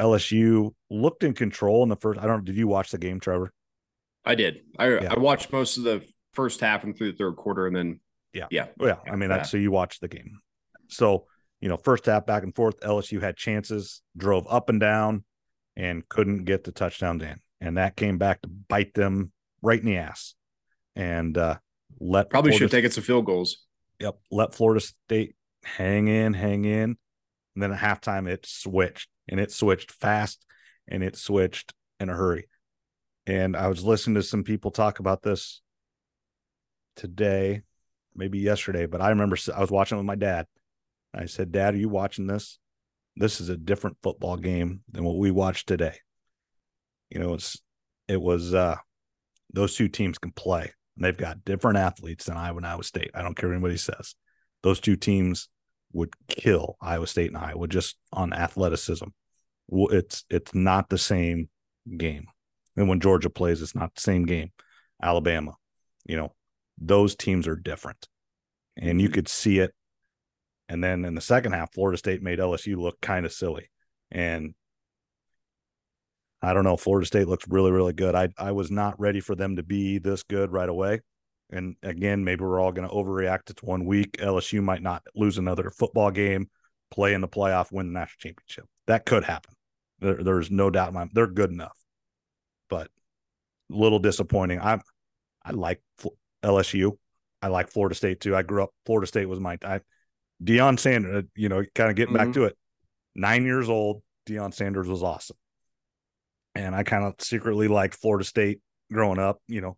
LSU looked in control in the first. I don't. Know. Did you watch the game, Trevor? I did. I yeah. I watched most of the first half and through the third quarter, and then yeah, yeah, oh, yeah. I mean, that's so you watched the game. So you know, first half back and forth, LSU had chances, drove up and down, and couldn't get the touchdown in, and that came back to bite them right in the ass. And uh let probably Florida should take it some field goals. Yep, let Florida State hang in, hang in. And then at halftime, it switched, and it switched fast, and it switched in a hurry. And I was listening to some people talk about this today, maybe yesterday, but I remember I was watching with my dad. I said, Dad, are you watching this? This is a different football game than what we watched today. You know, it's it was uh those two teams can play. And they've got different athletes than Iowa and Iowa State. I don't care what anybody says. Those two teams would kill Iowa State and Iowa just on athleticism. It's it's not the same game. And when Georgia plays, it's not the same game. Alabama, you know, those teams are different. And you could see it. And then in the second half, Florida State made LSU look kind of silly. And I don't know, Florida State looks really, really good. I I was not ready for them to be this good right away. And again, maybe we're all going to overreact. It's one week. LSU might not lose another football game, play in the playoff, win the national championship. That could happen. There, there's no doubt in my they're good enough but a little disappointing. I I like LSU. I like Florida State too. I grew up. Florida State was my I, Deion Sanders. You know, kind of getting mm-hmm. back to it. Nine years old, Deion Sanders was awesome, and I kind of secretly liked Florida State growing up. You know,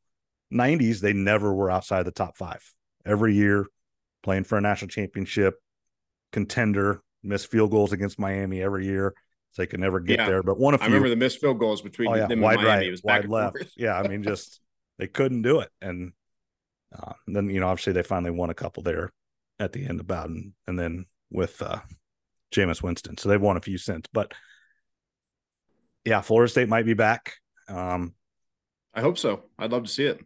90s, they never were outside the top five. Every year, playing for a national championship, contender, missed field goals against Miami every year. So they could never get Yeah. there, but one of I remember the missed field goals between oh, yeah, them wide and Miami. right, was wide left. Yeah, I mean, just they couldn't do it, and uh, then you know, obviously, they finally won a couple there at the end of Bowden, and then with uh, Jameis Winston, so they've won a few since. But yeah, Florida State might be back. Um, I hope so. I'd love to see it.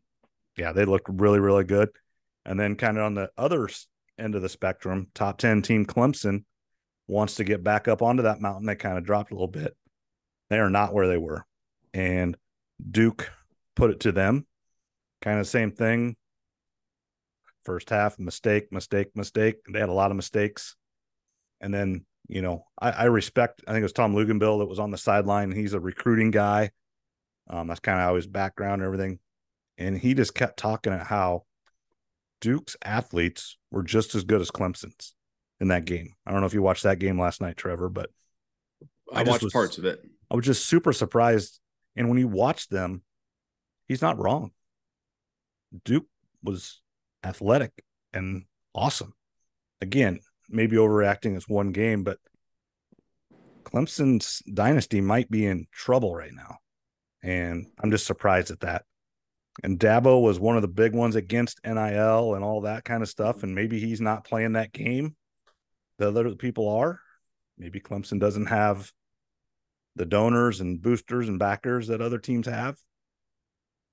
yeah, they looked really, really good. And then, kind of on the other end of the spectrum, top 10 team Clemson wants to get back up onto that mountain. They kind of dropped a little bit. They are not where they were. And Duke put it to them. Kind of same thing. First half, mistake, mistake, mistake. They had a lot of mistakes. And then, you know, I, I respect, I think it was Tom Luginbill that was on the sideline. He's a recruiting guy. Um, that's kind of how his background and everything and he just kept talking at how Duke's athletes were just as good as Clemson's in that game. I don't know if you watched that game last night, Trevor, but I, I watched was- parts of it. I was just super surprised. And when you watch them, he's not wrong. Duke was athletic and awesome. Again, maybe overreacting as one game, but Clemson's dynasty might be in trouble right now. And I'm just surprised at that. And Dabo was one of the big ones against NIL and all that kind of stuff. And maybe he's not playing that game. The other people are. Maybe Clemson doesn't have the donors and boosters and backers that other teams have.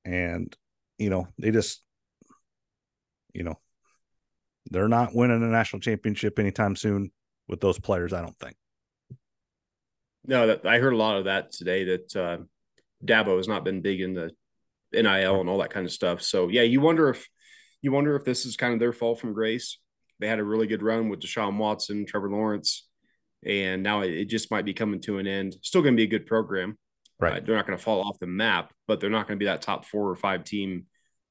And, you know, they just, you know, they're not winning a national championship anytime soon with those players, I don't think. No, that I heard a lot of that today. That uh, Dabo has not been big in the NIL and all that kind of stuff. So yeah, you wonder if you wonder if this is kind of their fall from grace. They had a really good run with Deshaun Watson, Trevor Lawrence, and now it, it just might be coming to an end. Still going to be a good program. Right. Uh, they're not going to fall off the map, but they're not going to be that top four or five team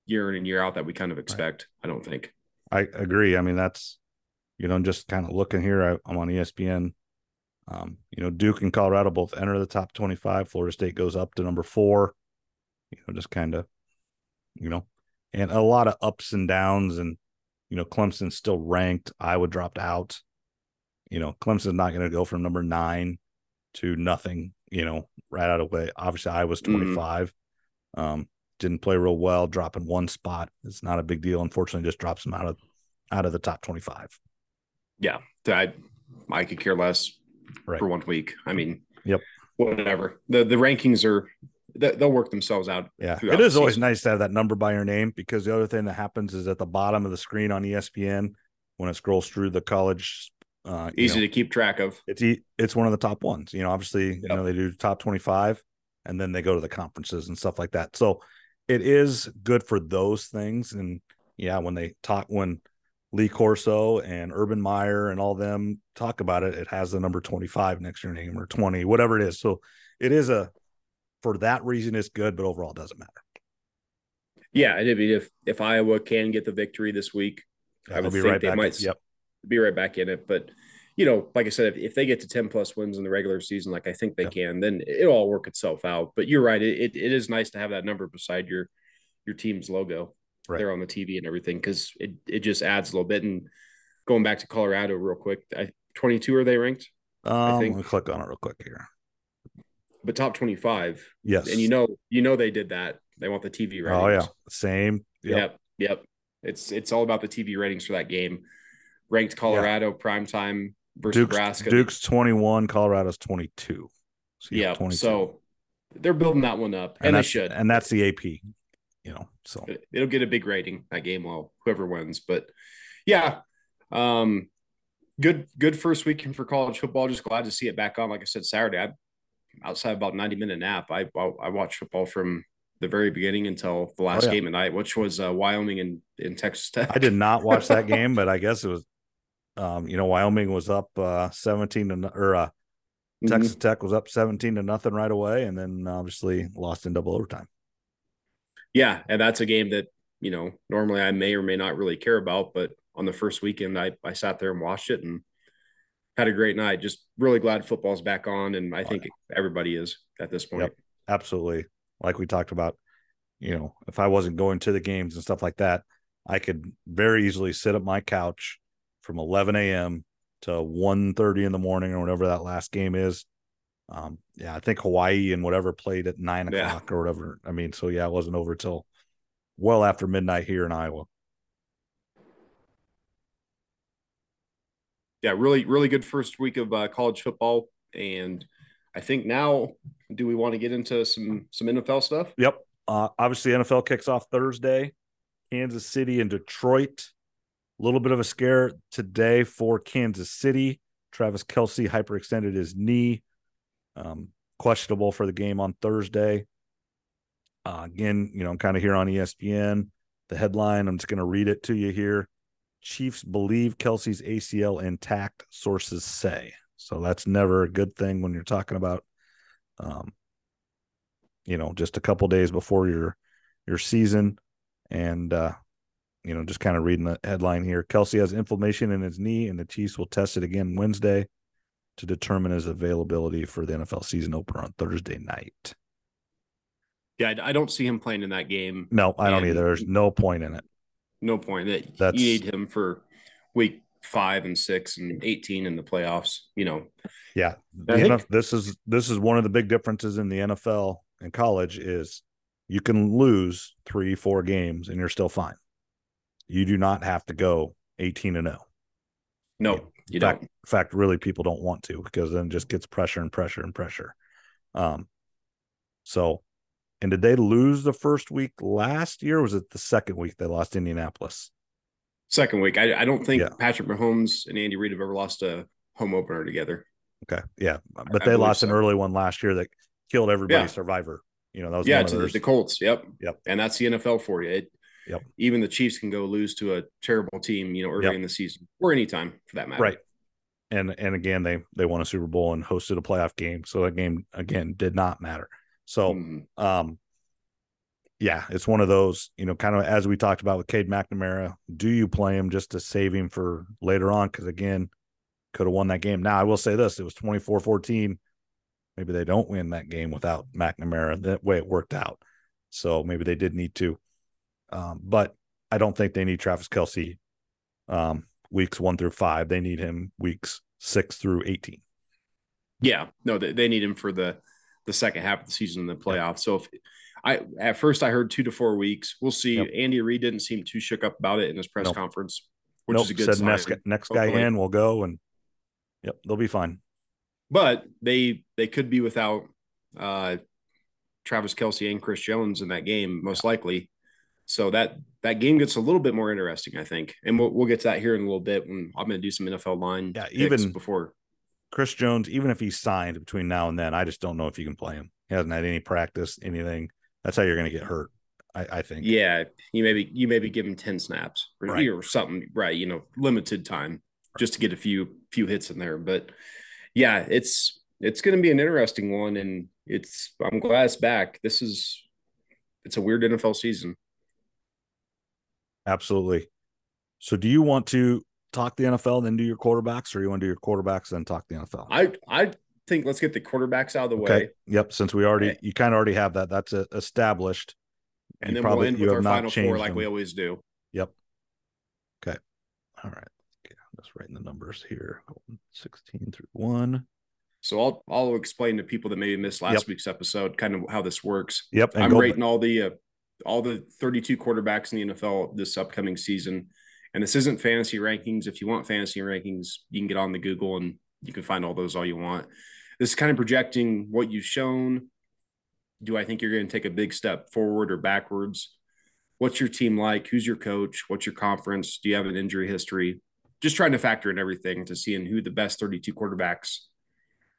year in and year out that we kind of expect. I don't think. I agree. I mean, that's, you know, just kind of looking here, I, I'm on ESPN. Um, you know, Duke and Colorado both enter the top 25. Florida State goes up to number four. You know, just kind of, you know, and a lot of ups and downs. And, you know, Clemson's still ranked. Iowa dropped out. You know, Clemson's not going to go from number nine to nothing, you know, right out of the way. Obviously, Iowa's Mhm. 25. Um, didn't play real well, dropping one spot. It's not a big deal. Unfortunately, just drops them out of out of the top 25. Yeah, I I could care less Right. for one week. I mean, Yep. whatever. The the rankings are they- they'll work themselves out. Yeah. It is always nice to have that number by your name because the other thing that happens is at the bottom of the screen on ESPN when it scrolls through the college uh Easy know, to keep track of. it's it's one of the top ones. You know, obviously, you know, they do top 25 and then they go to the conferences and stuff like that. So it is good for those things. And yeah, when they talk when Lee Corso and Urban Meyer and all them talk about it, it has the number 25 next to your name or 20, whatever it is. So it is a for that reason it's good, but overall it doesn't matter. Yeah, and I mean, if if Iowa can get the victory this week, I would be think right they back. might Yep. be right back in it. But you know, like I said, if, if they get to ten plus wins in the regular season, like I think they Yep. can, then it'll all work itself out. But you're right; it, it, is nice to have that number beside your your team's logo Right. there on the TV and everything because it it just adds a little bit. And going back to Colorado real quick, I, 22 are they ranked? Um, think- let me click on it real quick here. But top 25, Yes. and you know, you know they did that. They want the TV ratings. oh yeah, same. Yep. Yep. Yep. It's it's all about the TV ratings for that game. Ranked Colorado prime time versus Duke's, Nebraska. Duke's 21, Colorado's 22. So, yeah. 22. So they're building that one up, and, and they should. and that's the AP, you know. So It'll get a big rating that game. Well, whoever wins, but yeah, um, good good first weekend for college football. Just glad to see it back on. Like I said, Saturday, I outside about ninety minute nap. I I watched football from the very beginning until the last Oh, yeah. game at night, which was uh, Wyoming and, and Texas Tech. I did not watch that game, but I guess it was, um, you know, Wyoming was up uh, 17 to or uh, Mhm. Texas Tech was up 17 to nothing right away, and then obviously lost in double overtime. Yeah, and that's a game that you know normally I may or may not really care about, but on the first weekend I I sat there and watched it and had a great night. Just really glad football's back on, and I think everybody is at this point. Yep. Absolutely, like we talked about, you know, if I wasn't going to the games and stuff like that, I could very easily sit at my couch from 11 a.m. to 1.30 in the morning or whatever that last game is. Um, yeah, I think Hawaii and whatever played at nine Yeah. o'clock or whatever. I mean, so yeah, it wasn't over till well after midnight here in Iowa. Yeah, really, really good first week of uh, college football, and I think now, do we want to get into some some NFL stuff? Yep. Uh, obviously, NFL kicks off Thursday. Kansas City and Detroit. A little bit of a scare today for Kansas City. Travis Kelce hyperextended his knee. Um, questionable for the game on Thursday. Uh, again, you know, I'm kind of here on ESPN. The headline, I'm just going to read it to you here. Chiefs believe Kelce's ACL intact, sources say. So that's never a good thing when you're talking about, um, you know, just a couple days before your your season, and uh, you know, just kind of reading the headline here. Kelce has inflammation in his knee, and the Chiefs will test it again Wednesday to determine his availability for the NFL season opener on Thursday night. Yeah, I, don't see him playing in that game. No, I don't either. There's no point in it. No point that That's- you need him for week five and six and eighteen in the playoffs. You know, Yeah, I you know, think- this is this is one of the big differences in the NFL and college is you can lose three, four games and you're still fine. You do not have to go 18 and 0. no, you fact, don't. in fact, really people don't want to because then it just gets pressure and pressure and pressure. Um, so, and did they lose the first week last year? Was it the second week they lost Indianapolis? Second week, I, I don't think Yeah. Patrick Mahomes and Andy Reid have ever lost a home opener together. Okay, yeah, but I they believe lost an early one last year that killed everybody. Yeah. Survivor, you know that was Yeah, to the, the Colts. Yep. Yep. And that's the NFL for you. It, Yep. Even the Chiefs can go lose to a terrible team, you know, early Yep. in the season or anytime for that matter. right and and again they they won a super bowl and hosted a playoff game so that game again did not matter so Mhm. um yeah it's one of those you know kind of as we talked about with Cade McNamara do you play him just to save him for later on because again could have won that game now I will say this it was 24-14 maybe they don't win that game without McNamara that way it worked out so maybe they did need to um but I don't think they need Travis Kelce um weeks one through five. They need him weeks six through 18. Yeah. No, they, they need him for the the second half of the season in the playoffs. So if I at first I heard two to four weeks. We'll see. Yep. Andy Reid didn't seem too shook up about it in his press Nope. conference, which Nope, is a good said sign. next, next guy in will go and yep, they'll be fine. But they they could be without uh Travis Kelce and Chris Jones in that game, most likely. So that that game gets a little bit more interesting, I think, and we'll we'll get to that here in a little bit. When I'm going to do some NFL line, Yeah, even- before. Chris Jones, even if he's signed between now and then, I just don't know if you can play him. He hasn't had any practice, anything. That's how you're going to get hurt. I, I think. Yeah, you maybe you maybe give him ten snaps or, Right. or something, right? You know, limited time just to get a few few hits in there. But yeah, it's it's going to be an interesting one, and it's I'm glad it's back. This is it's a weird NFL season. Absolutely. So, do you want to talk the NFL, then do your quarterbacks, or you want to do your quarterbacks, then talk the NFL? I I think let's get the quarterbacks out of the way. okay. Yep. Since we already, Okay. you kind of already have that. That's uh established. and You then probably- we'll end with our not final four like them. we always do. Yep. Okay. All right. Okay. I'm just writing the numbers here. 16 through one. So I'll I'll explain to people that maybe missed last Yep. week's episode kind of how this works. Yep. And I'm rating all the uh, all the 32 quarterbacks in the NFL this upcoming season, and this isn't fantasy rankings. If you want fantasy rankings, you can get on the Google and you can find all those all you want. This is kind of projecting what you've shown. Do I think you're going to take a big step forward or backwards? What's your team like? Who's your coach? What's your conference? Do you have an injury history? Just trying to factor in everything to seeing who the best 32 quarterbacks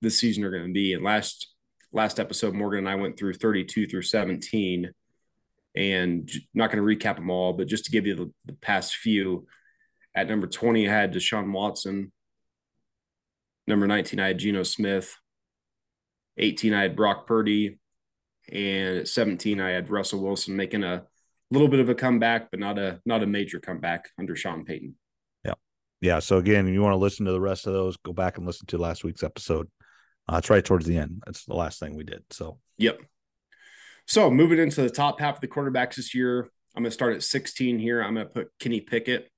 this season are going to be. And last last episode, Morgan and I went through 32 through 17, and not going to recap them all, but just to give you the, the past few. At number 20, I had Deshaun Watson. Number 19, I had Geno Smith. 18, I had Brock Purdy. And at 17, I had Russell Wilson making a little bit of a comeback, but not a not a major comeback under Sean Payton. Yeah. Yeah. So again, you want to listen to the rest of those, go back and listen to last week's episode. Uh, it's right towards the end. That's the last thing we did. So Yep. So moving into the top half of the quarterbacks this year, I'm going to start at 16 here. I'm going to put Kenny Pickett.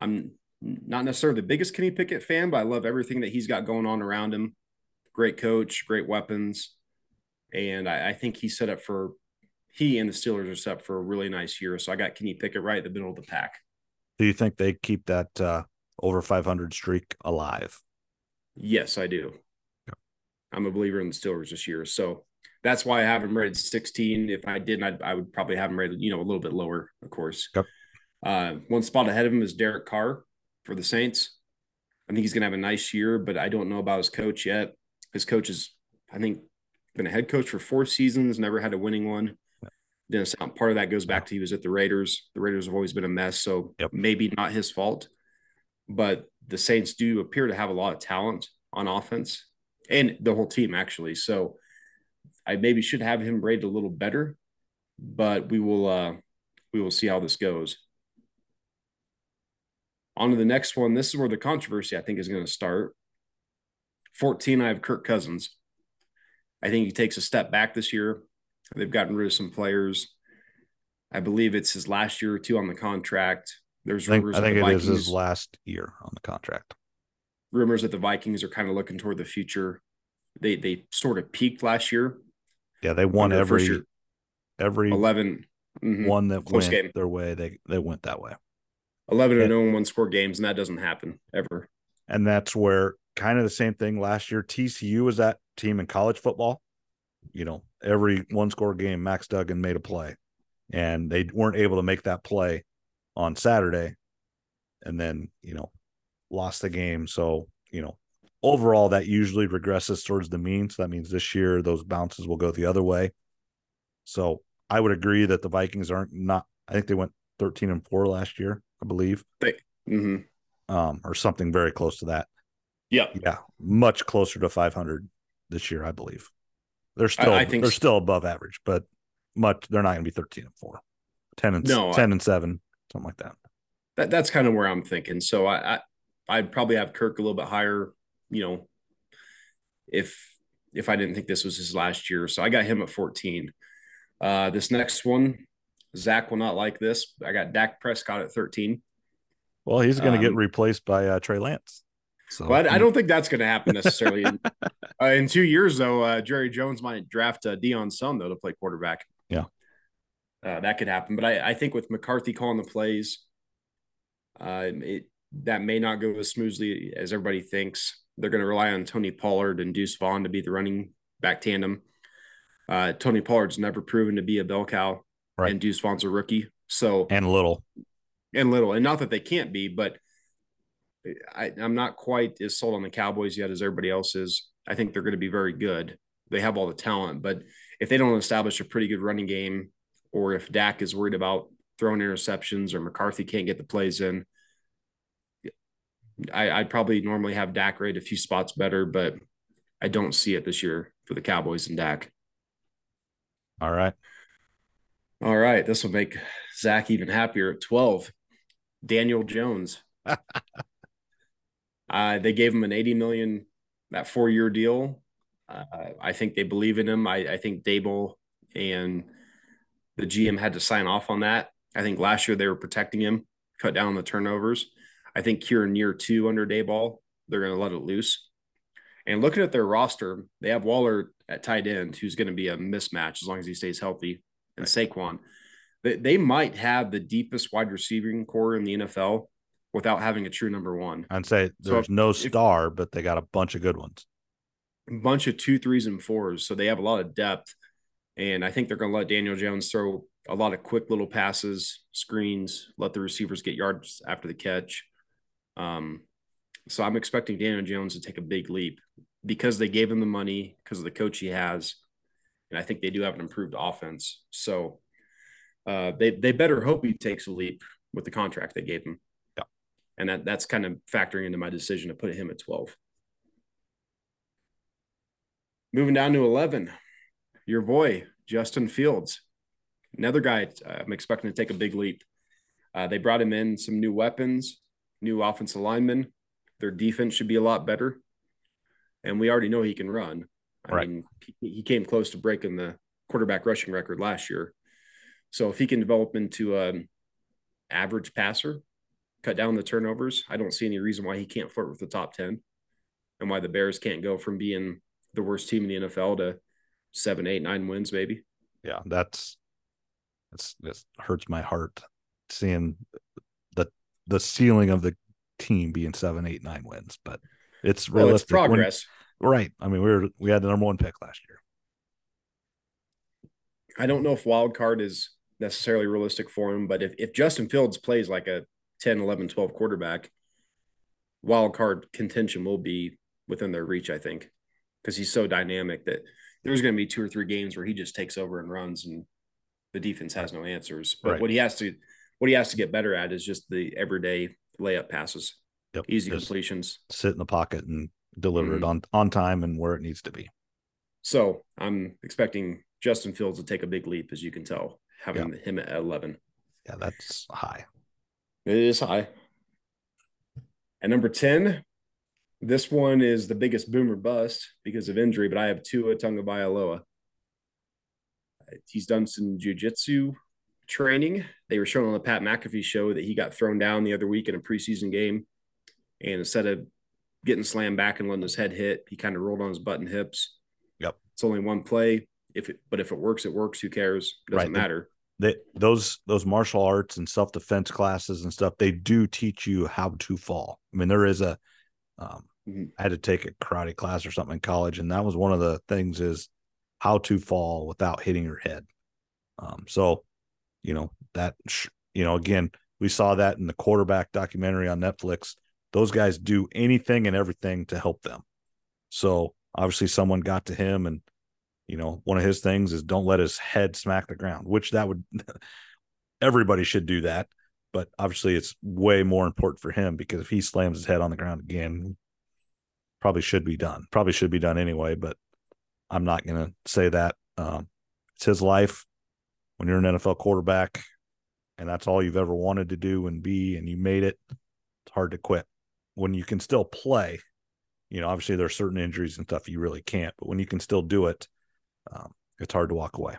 I'm not necessarily the biggest Kenny Pickett fan, but I love everything that he's got going on around him. Great coach, great weapons. And I, I think he's set up for, he and the Steelers are set up for a really nice year. So I got Kenny Pickett right in the middle of the pack. Do you think they keep that uh, over 500 streak alive? Yes, I do. I'm a believer in the Steelers this year. So that's why I have him rated 16. If I didn't, I'd, I would probably have him rated, you know, a little bit lower, of course. Yep. Uh, one spot ahead of him is Derek Carr for the Saints. I think he's going to have a nice year, but I don't know about his coach yet. His coach is, I think, been a head coach for four seasons, never had a winning one. Then part of that goes back to he was at the Raiders. The Raiders have always been a mess, so Yep. maybe not his fault. But the Saints do appear to have a lot of talent on offense and the whole team actually. So I maybe should have him rated a little better, but we will uh we will see how this goes. On to the next one. This is where the controversy I think is going to start. 14, I have Kirk Cousins. I think he takes a step back this year. They've gotten rid of some players. I believe it's his last year or two on the contract. There's I think, rumors I think it the is Vikings, his last year on the contract. rumors that the Vikings are kind of looking toward the future. They they sort of peaked last year. Yeah, they won Under the first every year. every 11 mhm. one that Close went game. their way. They they went that way, 11 Yeah. and 0 in one score games, and that doesn't happen ever. and that's where kind of the same thing last year. TCU was that team in college football. You know, every one score game, Max Duggan made a play, and they weren't able to make that play on Saturday, and then you know lost the game. So you know overall that usually regresses towards the mean. So that means this year those bounces will go the other way. So I would agree that the Vikings aren't not. I think they went thirteen and four last year, I believe, hmm um, or something very close to that. Yeah. Yeah, much closer to 500 this year, I believe. They're still I think they're so. still above average, but much they're not going to be 13 and 4. 10 and No, I- 10 and 7, something like that. That that's kind of where I'm thinking. So I, I I'd probably have Kirk a little bit higher, you know, if if I didn't think this was his last year. So I got him at 14. Uh this next one, Zach will not like this. I got Dak Prescott at 13. Well, he's going to get Um, replaced by uh, Trey Lance. So But I don't think that's going to happen necessarily. in, uh, in two years, though, uh, Jerry Jones might draft uh, Deion's son though to play quarterback. Yeah. uh, that could happen. But I, I think with McCarthy calling the plays, uh, it that may not go as smoothly as everybody thinks. They're going to rely on Tony Pollard and Deuce Vaughn to be the running back tandem. Uh, Tony Pollard's never proven to be a bell cow, Right. and Deuce Vaughn's a rookie. So and little. and little, and not that they can't be, but I, I'm not quite as sold on the Cowboys yet as everybody else is. I think they're going to be very good. They have all the talent, but if they don't establish a pretty good running game, or if Dak is worried about throwing interceptions, or McCarthy can't get the plays in, I, I'd probably normally have Dak rate a few spots better, but I don't see it this year for the Cowboys and Dak. All right. All right, this will make Zach even happier at 12. Daniel Jones. uh, they gave him an 80 million, that four year deal. Uh, I think they believe in him. I, I think Daboll and the GM had to sign off on that. I think last year they were protecting him, cut down the turnovers. I think here in year two under Daboll, they're going to let it loose. And looking at their roster, they have Waller at tight end, who's going to be a mismatch as long as he stays healthy, and Saquon. They, they might have the deepest wide receiving corps in the NFL without having a true number one. I'd say So there's if- no if- star, but they got a bunch of good ones. A bunch of two, threes, and fours. So they have a lot of depth. And I think they're going to let Daniel Jones throw a lot of quick little passes, screens, let the receivers get yards after the catch. Um, so I'm expecting Daniel Jones to take a big leap because they gave him the money, because of the coach he has. And I think they do have an improved offense. So uh, they they better hope he takes a leap with the contract they gave him. Yeah. And that that's kind of factoring into my decision to put him at 12. Moving down to 11, your boy, Justin Fields. Another guy uh, I'm expecting to take a big leap. Uh, they brought him in some new weapons, new offensive linemen. Their defense should be a lot better. And we already know he can run. I Right. mean, he, came close to breaking the quarterback rushing record last year. So if he can develop into an average passer, cut down the turnovers, I don't see any reason why he can't flirt with the top 10 and why the Bears can't go from being the worst team in the NFL to seven, eight, nine wins, maybe. Yeah, that's that's this hurts my heart seeing the ceiling of the team being seven, eight, nine wins. But it's Well, it's realistic. When- progress. right. I mean, we were we had the number one pick last year. I don't know if wild card is necessarily realistic for him, but if, if Justin Fields plays like a 10, 11, 12 quarterback, wild card contention will be within their reach, I think, because he's so dynamic that there's going to be two or three games where he just takes over and runs and the defense has no answers. But Right. what he has to what he has to get better at is just the everyday layup passes, Yep. easy Just completions. sit in the pocket and deliver Mm-hmm. it on on time and where it needs to be. So I'm expecting Justin Fields to take a big leap, as you can tell, having him at 11. Yeah, that's high. It is high. At number 10, this one is the biggest boomer bust because of injury, but I have Tua Tagovailoa. He's done some jujitsu training. They were showing on the Pat McAfee show that he got thrown down the other week in a preseason game. And instead of getting slammed back and letting his head hit, he kind of rolled on his butt and hips. Yep. It's only one play. If it, but if it works, it works. Who cares? It Doesn't Right. matter. They, those those martial arts and self defense classes and stuff, they do teach you how to fall. I mean, there is a um, Mhm. I had to take a karate class or something in college, and that was one of the things is how to fall without hitting your head. Um, so, you know that you know again, we saw that in the quarterback documentary on Netflix. Those guys do anything and everything to help them. So obviously, someone got to him, and you know one of his things is don't let his head smack the ground, which that would everybody should do that. But obviously, it's way more important for him because if he slams his head on the ground again, probably should be done. Probably should be done anyway, but I'm not going to say that. Um, it's his life. When you're an NFL quarterback and that's all you've ever wanted to do and be, and you made it, it's hard to quit. When you can still play, you know, obviously there are certain injuries and stuff you really can't, but when you can still do it, um, it's hard to walk away.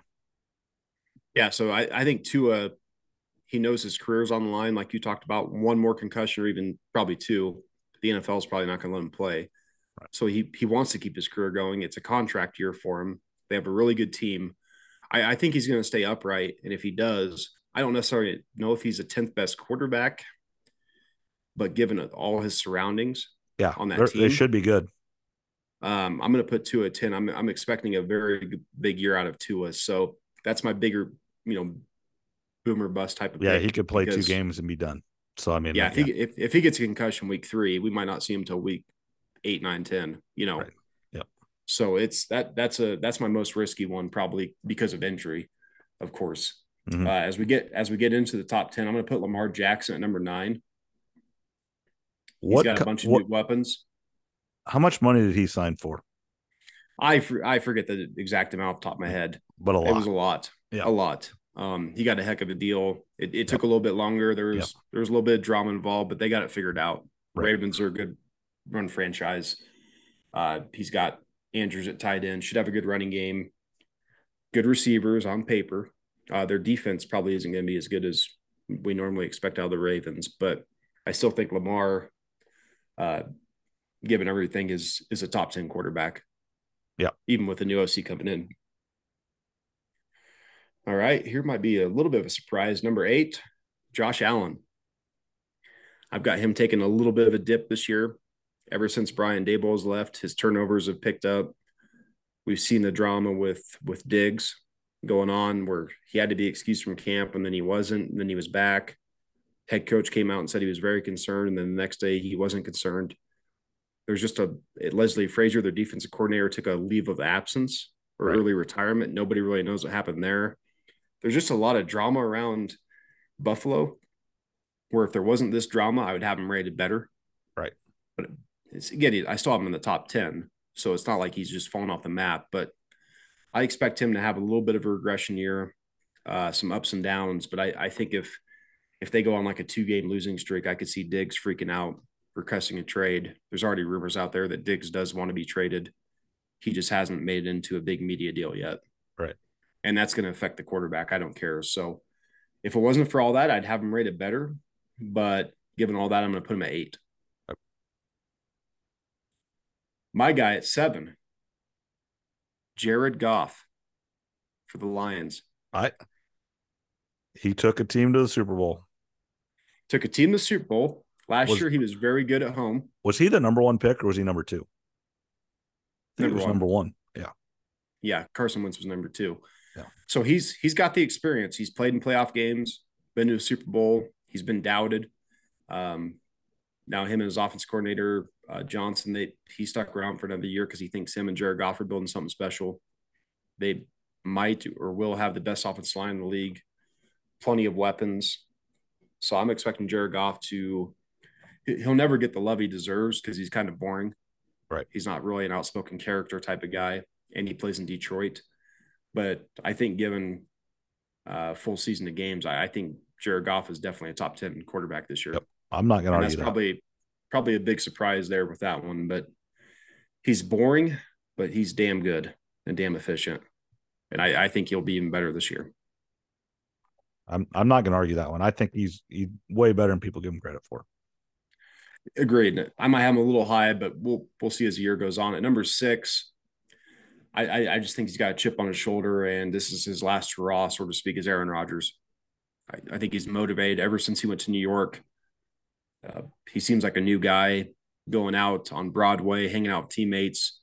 Yeah, so I, I think Tua, he knows his career's on the line, like you talked about. One more concussion, or even probably two, the NFL is probably not going to let him play. Right. So he he wants to keep his career going. It's a contract year for him. They have a really good team. I, I think he's going to stay upright, and if he does, I don't necessarily know if he's a tenth best quarterback, but given all his surroundings, Yeah, On that team? they should be good. um, I'm going to put Tua at 10. I'm, I'm expecting a very big year out of Tua. So that's my bigger, you know, boomer bust type of Yeah, he could play because- two games and be done. So I mean, Yeah, if, He, if, if he gets a concussion week three, we might not see him till week eight, nine, 10, you know. Right. Yep. So it's that that's a that's my most risky one, probably because of injury, of course. Mhm. Uh, as we get as we get into the top 10, I'm gonna put Lamar Jackson at number nine. He's what, got a bunch of what new weapons. how much money did he sign for? I for, I forget the exact amount off the top of my head. But a lot. It was a lot. Yeah. A lot. Um, he got a heck of a deal. It, it took a little bit longer. There was there was a little bit of drama involved, but they got it figured out. Right. Ravens are a good run franchise. Uh, he's got Andrews at tight end. Should have a good running game. Good receivers on paper. Uh, their defense probably isn't going to be as good as we normally expect out of the Ravens, but I still think Lamar, uh, given everything, is is a top ten quarterback. Yeah. even with the new OC coming in. All right, here might be a little bit of a surprise. Number eight, Josh Allen. I've got him taking a little bit of a dip this year. Ever since Brian Daboll's left, his turnovers have picked up. We've seen the drama with with Diggs going on, where he had to be excused from camp and then he wasn't, and then he was back. Head coach came out and said he was very concerned, and then the next day he wasn't concerned. There's just a Leslie Frazier, their defensive coordinator, took a leave of absence or Right. early retirement. Nobody really knows what happened there. There's just a lot of drama around Buffalo. Where if there wasn't this drama, I would have him rated better. Right. But again, I still have him in the top ten, so it's not like he's just fallen off the map. But I expect him to have a little bit of a regression year, uh, some ups and downs. But I, I think if if they go on like a two game losing streak, I could see Diggs freaking out, requesting a trade. There's already rumors out there that Diggs does want to be traded. He just hasn't made it into a big media deal yet. Right. and that's going to affect the quarterback. I don't care. So if it wasn't for all that, I'd have him rated better. But given all that, I'm going to put him at eight. My guy at seven, Jared Goff for the Lions. I he took a team to the Super Bowl. Took a team to the Super Bowl. Last Was- year, he was very good at home. Was he the number one pick or was he number two? Number one. number one. Yeah. Yeah, Carson Wentz was number two. Yeah. So he's he's got the experience. He's played in playoff games, been to a Super Bowl. He's been doubted. Um, now him and his offense coordinator uh, Johnson, they he stuck around for another year because he thinks him and Jared Goff are building something special. They might or will have the best offensive line in the league, plenty of weapons. So I'm expecting Jared Goff to. he- He'll never get the love he deserves because he's kind of boring. Right. He's not really an outspoken character type of guy, and he plays in Detroit. But I think given uh, full season of games, I, I think Jared Goff is definitely a top ten quarterback this year. Yep. I'm not gonna argue that's that. probably probably a big surprise there with that one. But he's boring, but he's damn good and damn efficient. And I, I think he'll be even better this year. I'm I'm not gonna argue that one. I think he's he's way better than people give him credit for. Agreed. I might have him a little high, but we'll we'll see as the year goes on. At number six, I, I I just think he's got a chip on his shoulder, and this is his last hurrah, so to speak, as Aaron Rodgers. I, I think he's motivated ever since he went to New York. Uh, he seems like a new guy going out on Broadway, hanging out with teammates.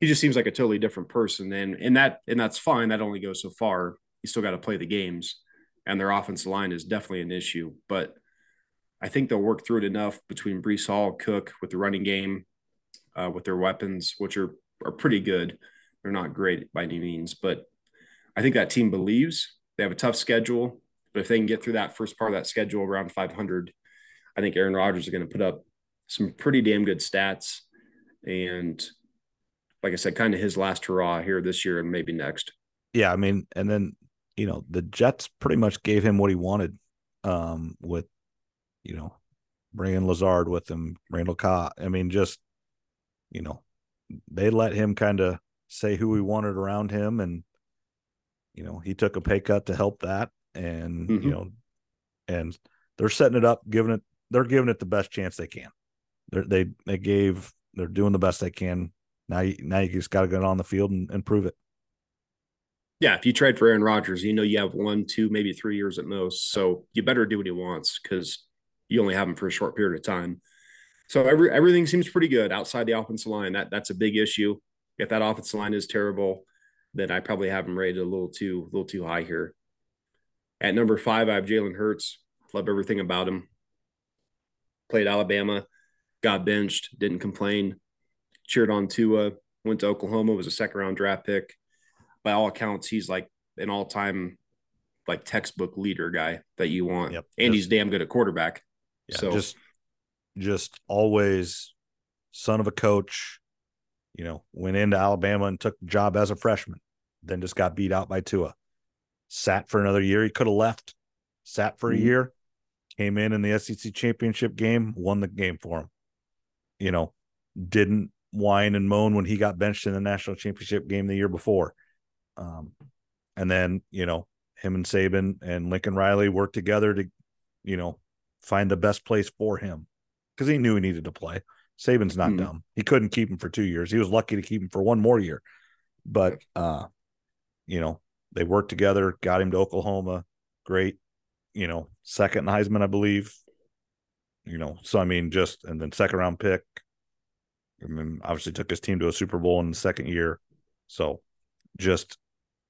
He just seems like a totally different person, and and that and that's fine. That only goes so far. You still got to play the games, and their offensive line is definitely an issue, but. I think they'll work through it enough between Breece Hall, Cook with the running game, uh, with their weapons, which are are pretty good. They're not great by any means, but I think that team believes they have a tough schedule. But if they can get through that first part of that schedule around 500, I think Aaron Rodgers is going to put up some pretty damn good stats. And like I said, kind of his last hurrah here this year and maybe next. Yeah, I mean, and then you know the Jets pretty much gave him what he wanted, um, with you know bringing Lazard with him, Randall Cobb. I mean, just you know they let him kind of say who he wanted around him, and you know he took a pay cut to help that, and Mhm. you know, and they're setting it up, giving it, they're giving it the best chance they can. They're, they they gave, they're doing the best they can. Now you now you just got to get on the field and, and prove it. Yeah, if you trade for Aaron Rodgers, you know you have one, two, maybe three years at most. So you better do what he wants because you only have him for a short period of time. So every everything seems pretty good outside the offensive line. That that's a big issue. If that offensive line is terrible, then I probably have him rated a little too a little too high here. At number five, I have Jalen Hurts. Love everything about him. Played Alabama, got benched, didn't complain. Cheered on Tua. Went to Oklahoma, was a second round draft pick by all accounts, he's like an all time like textbook leader guy that you want. Yep. And Just- he's damn good at quarterback. Yeah, so just just always son of a coach, you know, went into Alabama and took the job as a freshman, then just got beat out by Tua. Sat for another year. He could have left, sat for a Mhm. year, came in in the SEC championship game, won the game for him. You know, didn't whine and moan when he got benched in the national championship game the year before. Um, and then, you know, him and Saban and Lincoln Riley worked together to, you know, find the best place for him because he knew he needed to play. Saban's not Mhm. dumb. He couldn't keep him for two years. He was lucky to keep him for one more year. But uh, you know, they worked together, got him to Oklahoma. Great, you know, second Heisman, I believe. You know, so I mean, just and then second round pick. I mean, obviously took his team to a Super Bowl in the second year. So just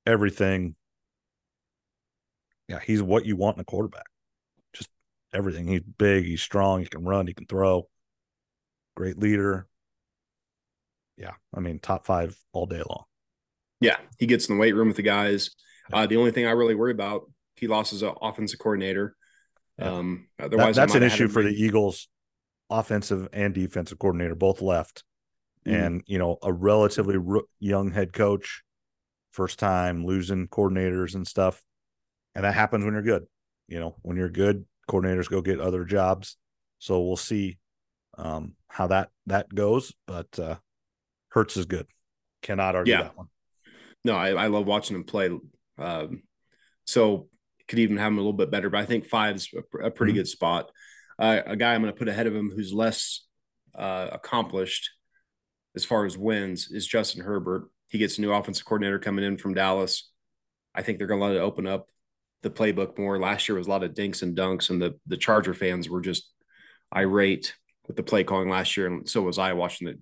everything. Yeah, he's what you want in a quarterback. Just everything. He's big, he's strong, he can run, he can throw. Great leader. Yeah, I mean, top five all day long. Yeah, he gets in the weight room with the guys. Uh, the only thing I really worry about, he lost his uh, offensive coordinator. Yeah. Um, otherwise, I that's an might have had issue for the Eagles offensive and defensive coordinator both left Mhm. and you know a relatively young head coach first time losing coordinators and stuff and that happens when you're good you know when you're good coordinators go get other jobs so we'll see um how that that goes but uh Hurts is good cannot argue Yeah. that one No, I, I love watching him play. Um, so could even have him a little bit better, but I think five is a, a pretty Mhm. good spot. Uh, a guy I'm going to put ahead of him who's less uh, accomplished as far as wins is Justin Herbert. He gets a new offensive coordinator coming in from Dallas. I think they're going to let it open up the playbook more. Last year was a lot of dinks and dunks, and the the Charger fans were just irate with the play calling last year, and so was I watching the,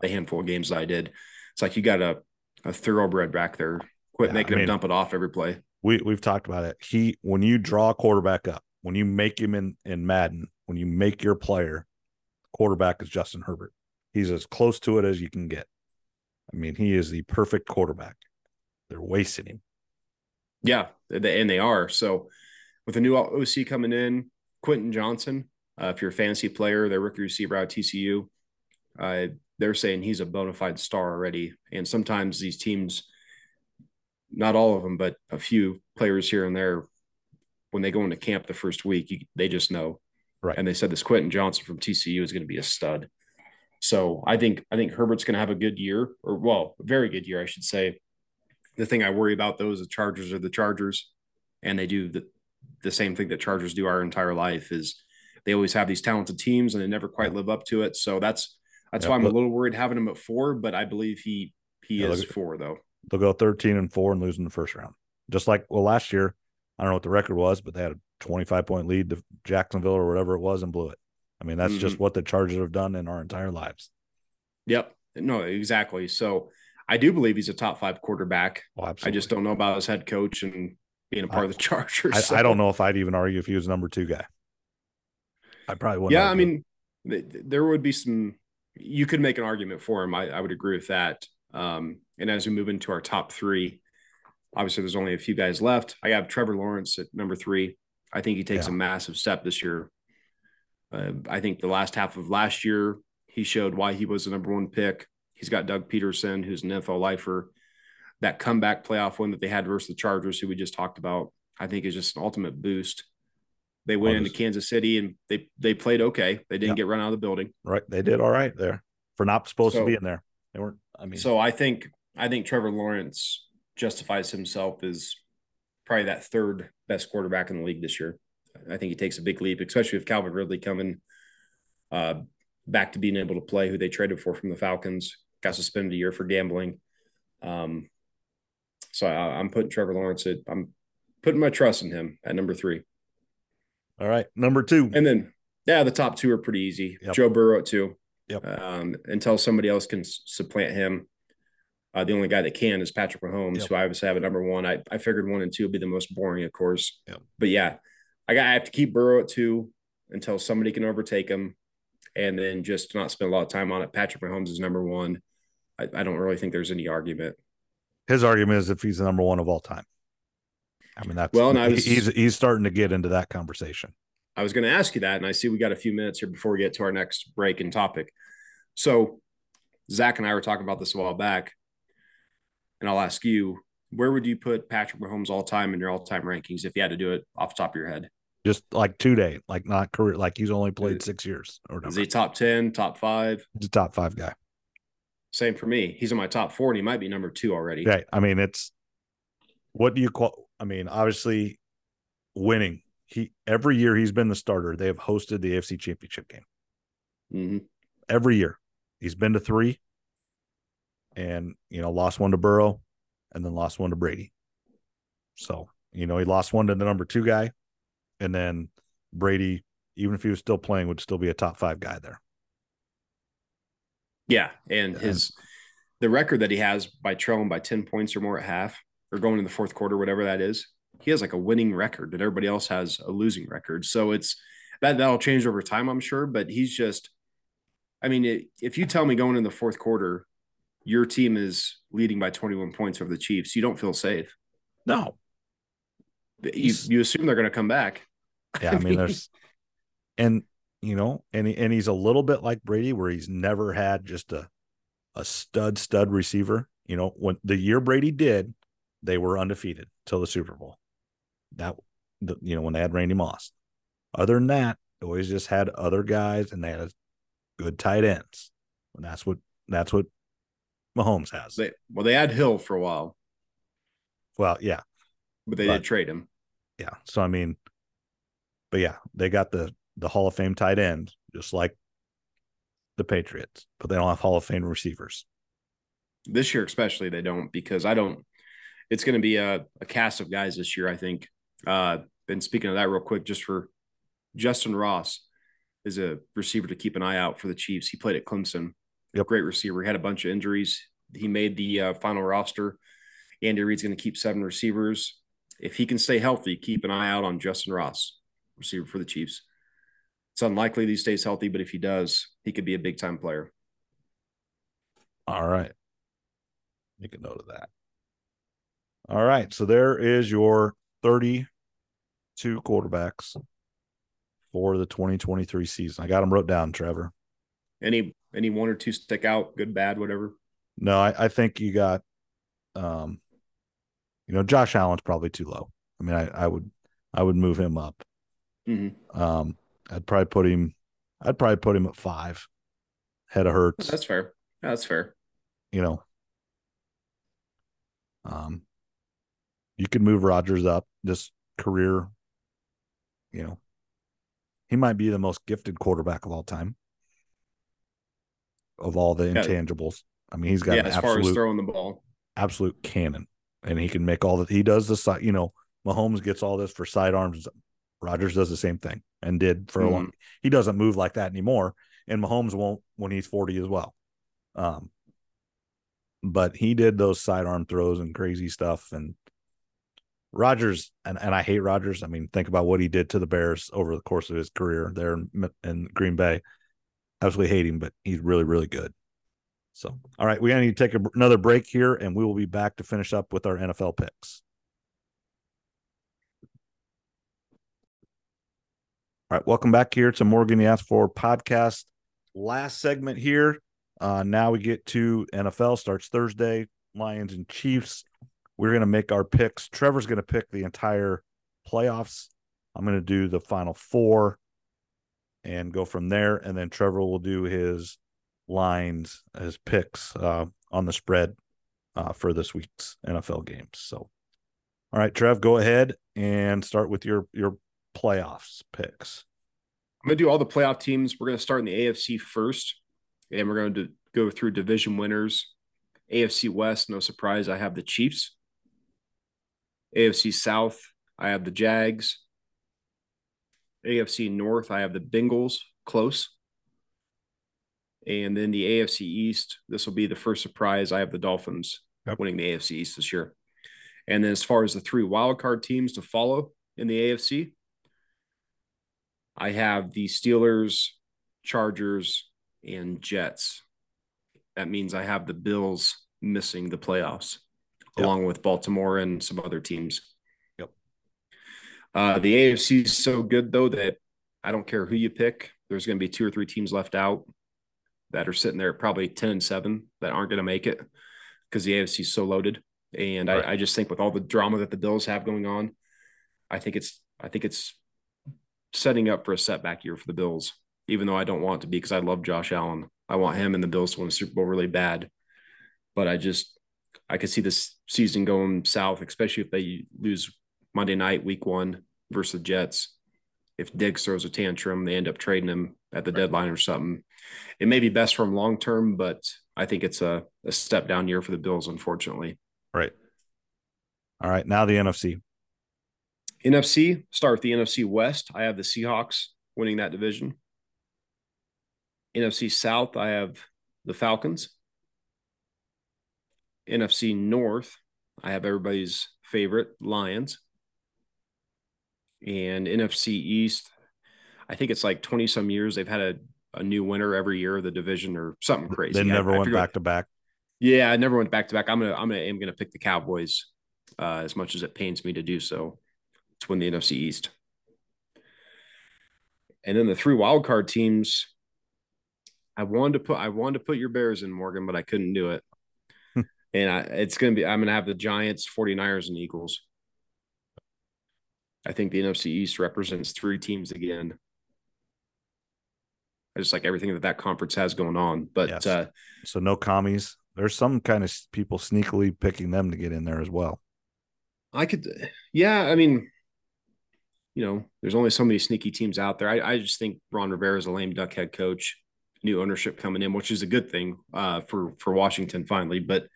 the handful of games that I did. It's like you got a a thoroughbred back there. Quit Yeah, making I mean- him dump it off every play. We we've talked about it. He when you draw a quarterback up, when you make him in in Madden, when you make your player, quarterback is Justin Herbert. He's as close to it as you can get. I mean, he is the perfect quarterback. They're wasting him. Yeah, and they are. So with a new OC coming in, Quentin Johnston, uh, if you're a fantasy player, their rookie receiver out TCU, uh, they're saying he's a bona fide star already. And sometimes these teams, not all of them, but a few players here and there, when they go into camp the first week, you, they just know. Right. And they said this Quentin Johnston from TCU is going to be a stud. So I think I think Herbert's going to have a good year, or well, a very good year, I should say. The thing I worry about though is the Chargers are the Chargers, and they do the the same thing that Chargers do our entire life is they always have these talented teams and they never quite live up to it. So that's that's Yeah, why I'm look- a little worried having him at four, but I believe he he Yeah, is look four though. They'll go 13 and 4 and lose in the first round. Just like well last year, I don't know what the record was, but they had a 25 point lead to Jacksonville or whatever it was and blew it. I mean, that's just what the Chargers have done in our entire lives. Yep. No, exactly. So I do believe he's a top five quarterback. Well, I just don't know about his head coach and being a part I- of the Chargers. I, so- I don't know if I'd even argue if he was number two guy. I probably wouldn't. Yeah, I mean, th- th- there would be some. You could make an argument for him. I, I would agree with that. Um, and as we move into our top three, obviously there's only a few guys left. I have Trevor Lawrence at number three. I think he takes Yeah. a massive step this year. Uh, I think the last half of last year he showed why he was the number one pick. He's got Doug Pederson, who's an NFL lifer. That comeback playoff win that they had versus the Chargers, who we just talked about, I think is just an ultimate boost. They went into Kansas City and they they played okay. They didn't Yeah. get run out of the building. right. They did all right there for not supposed to be in there. They weren't. I mean, So I think I think Trevor Lawrence justifies himself as probably that third best quarterback in the league this year. I think he takes a big leap, especially with Calvin Ridley coming uh, back to being able to play, who they traded for from the Falcons, got suspended a year for gambling. Um, so I, I'm putting Trevor Lawrence at I'm putting my trust in him at number three, all right. Number two. and then yeah, the top two are pretty easy. Yep. Joe Burrow at two. Yep. Um, until somebody else can supplant him. Uh, the only guy that can is Patrick Mahomes, Yep. who I obviously have at number one. I, I figured one and two would be the most boring, of course. Yep. But yeah, I got I have to keep Burrow at two until somebody can overtake him, and then just not spend a lot of time on it. Patrick Mahomes is number one. I, I don't really think there's any argument. His argument is if he's the number one of all time. I mean, that's Well, and I was- he's he's starting to get into that conversation. I was going to ask you that, and I see we got a few minutes here before we get to our next break and topic. So, Zach and I were talking about this a while back, and I'll ask you, where would you put Patrick Mahomes all time in your all time rankings if you had to do it off the top of your head? Just like two day, like not career, like he's only played six years or Is he top 10, top five? He's a top five guy. Same for me. He's in my top four, and he might be number two already. Right. I mean, it's what do you call? I mean, obviously, winning. He every year he's been the starter. They have hosted the AFC Championship game Mhm. every year. He's been to three, and you know, lost one to Burrow, and then lost one to Brady. So you know, he lost one to the number two guy, and then Brady, even if he was still playing, would still be a top five guy there. Yeah, and his the record that he has by trailing by ten points or more at half, or going in the fourth quarter, whatever that is, he has like a winning record, and everybody else has a losing record. So it's that that'll change over time, I'm sure. But he's just, I mean, it, if you tell me going in the fourth quarter, your team is leading by 21 points over the Chiefs, you don't feel safe. No, You you assume they're going to come back. Yeah, I mean, there's, and you know, and he, and he's a little bit like Brady, where he's never had just a a stud stud receiver. You know, when the year Brady did, they were undefeated till the Super Bowl. That, the, you know, when they had Randy Moss. Other than that, they always just had other guys, and they had good tight ends, and that's what that's what Mahomes has. They well, they had Hill for a while. Well, yeah, but they But- did trade him. Yeah. So I mean, but yeah, they got the the Hall of Fame tight end, just like the Patriots, but they don't have Hall of Fame receivers. This year, especially, they don't because I don't. It's going to be a, a cast of guys this year. I think. Uh, and speaking of that, real quick, just for Justin Ross is a receiver to keep an eye out for the Chiefs. He played at Clemson. Yep. Great receiver. He had a bunch of injuries. He made the uh, final roster. Andy Reid's going to keep seven receivers. If he can stay healthy, keep an eye out on Justin Ross, receiver for the Chiefs. It's unlikely that he stays healthy, but if he does, he could be a big time player. All right. Make a note of that. All right. So there is your 32 quarterbacks for the 2023 season. I got them wrote down, Trevor. Any any one or two stick out, good, bad, whatever. No, I, I think you got um you know, Josh Allen's probably too low. I mean, I, I would I would move him up. Mm-hmm. Um I'd probably put him I'd probably put him at five. Head of Hurts, That's fair. That's fair. you know. Um you could move Rodgers up this career, you know. He might be the most gifted quarterback of all time. Of all the Yeah. intangibles. I mean, he's got yeah, as far as absolute throwing the ball. absolute cannon, and he can make all that. He does the side. You know, Mahomes gets all this for sidearms. Rodgers does the same thing and did for a long. He doesn't move like that anymore, and Mahomes won't when he's forty as well. Um, but he did those sidearm throws and crazy stuff, and Rodgers and and I hate Rodgers. I mean, think about what he did to the Bears over the course of his career there in, in Green Bay. Absolutely hate him, but he's really really good. So, all right, we're need to take a, another break here, and we will be back to finish up with our NFL picks. All right, welcome back here to Morgan You Asked For podcast. Last segment here. Uh, now we get to NFL starts Thursday. Lions and Chiefs. We're going to make our picks. Trevor's going to pick the entire playoffs. I'm going to do the final four and go from there. And then Trevor will do his lines as picks uh, on the spread uh, for this week's NFL games. So, all right, Trev, go ahead and start with your your playoffs picks. I'm gonna do all the playoff teams. We're gonna start in the AFC first, and we're going to go through division winners. AFC West, no surprise, I have the Chiefs. AFC South, I have the Jags. AFC North, I have the Bengals, close. And then the AFC East, this will be the first surprise. I have the Dolphins Yep. winning the AFC East this year. And then as far as the three wildcard teams to follow in the AFC, I have the Steelers, Chargers, and Jets. That means I have the Bills missing the playoffs, Yep. along with Baltimore and some other teams. Yep. Uh, the AFC is so good though that I don't care who you pick. There's going to be two or three teams left out that are sitting there probably ten and seven that aren't going to make it because the AFC is so loaded. And Right. I, I just think with all the drama that the Bills have going on, I think it's I think it's setting up for a setback year for the Bills. Even though I don't want it to be because I love Josh Allen, I want him and the Bills to win a Super Bowl really bad. But I just I could see this season going south, especially if they lose Monday night, Week One versus the Jets. If Diggs throws a tantrum, they end up trading him at the deadline or something. It may be best for him long term, but I think it's a, a step down year for the Bills, unfortunately. Right. All right. Now the NFC. NFC, start with the NFC West. I have the Seahawks winning that division. NFC South, I have the Falcons. NFC North, I have everybody's favorite Lions. And NFC East, I think it's like 20 some years they've had a, a new winner every year of the division or something crazy. They never I went what- back to back. yeah, I never went back to back. I'm gonna I'm gonna I'm gonna pick the Cowboys uh, as much as it pains me to do so to win the NFC East. And then the three wild card teams, I wanted to put I wanted to put your Bears in Morgan, but I couldn't do it. and I, it's gonna be I'm gonna have the Giants, 49ers, and Eagles. I think the NFC East represents three teams again. I just like everything that that conference has going on, but Yes. uh, So no commies. There's some kind of people sneakily picking them to get in there as well. I could, yeah. I mean, you know, there's only so many sneaky teams out there. I, I just think Ron Rivera is a lame duck head coach. New ownership coming in, which is a good thing uh, for for Washington finally. But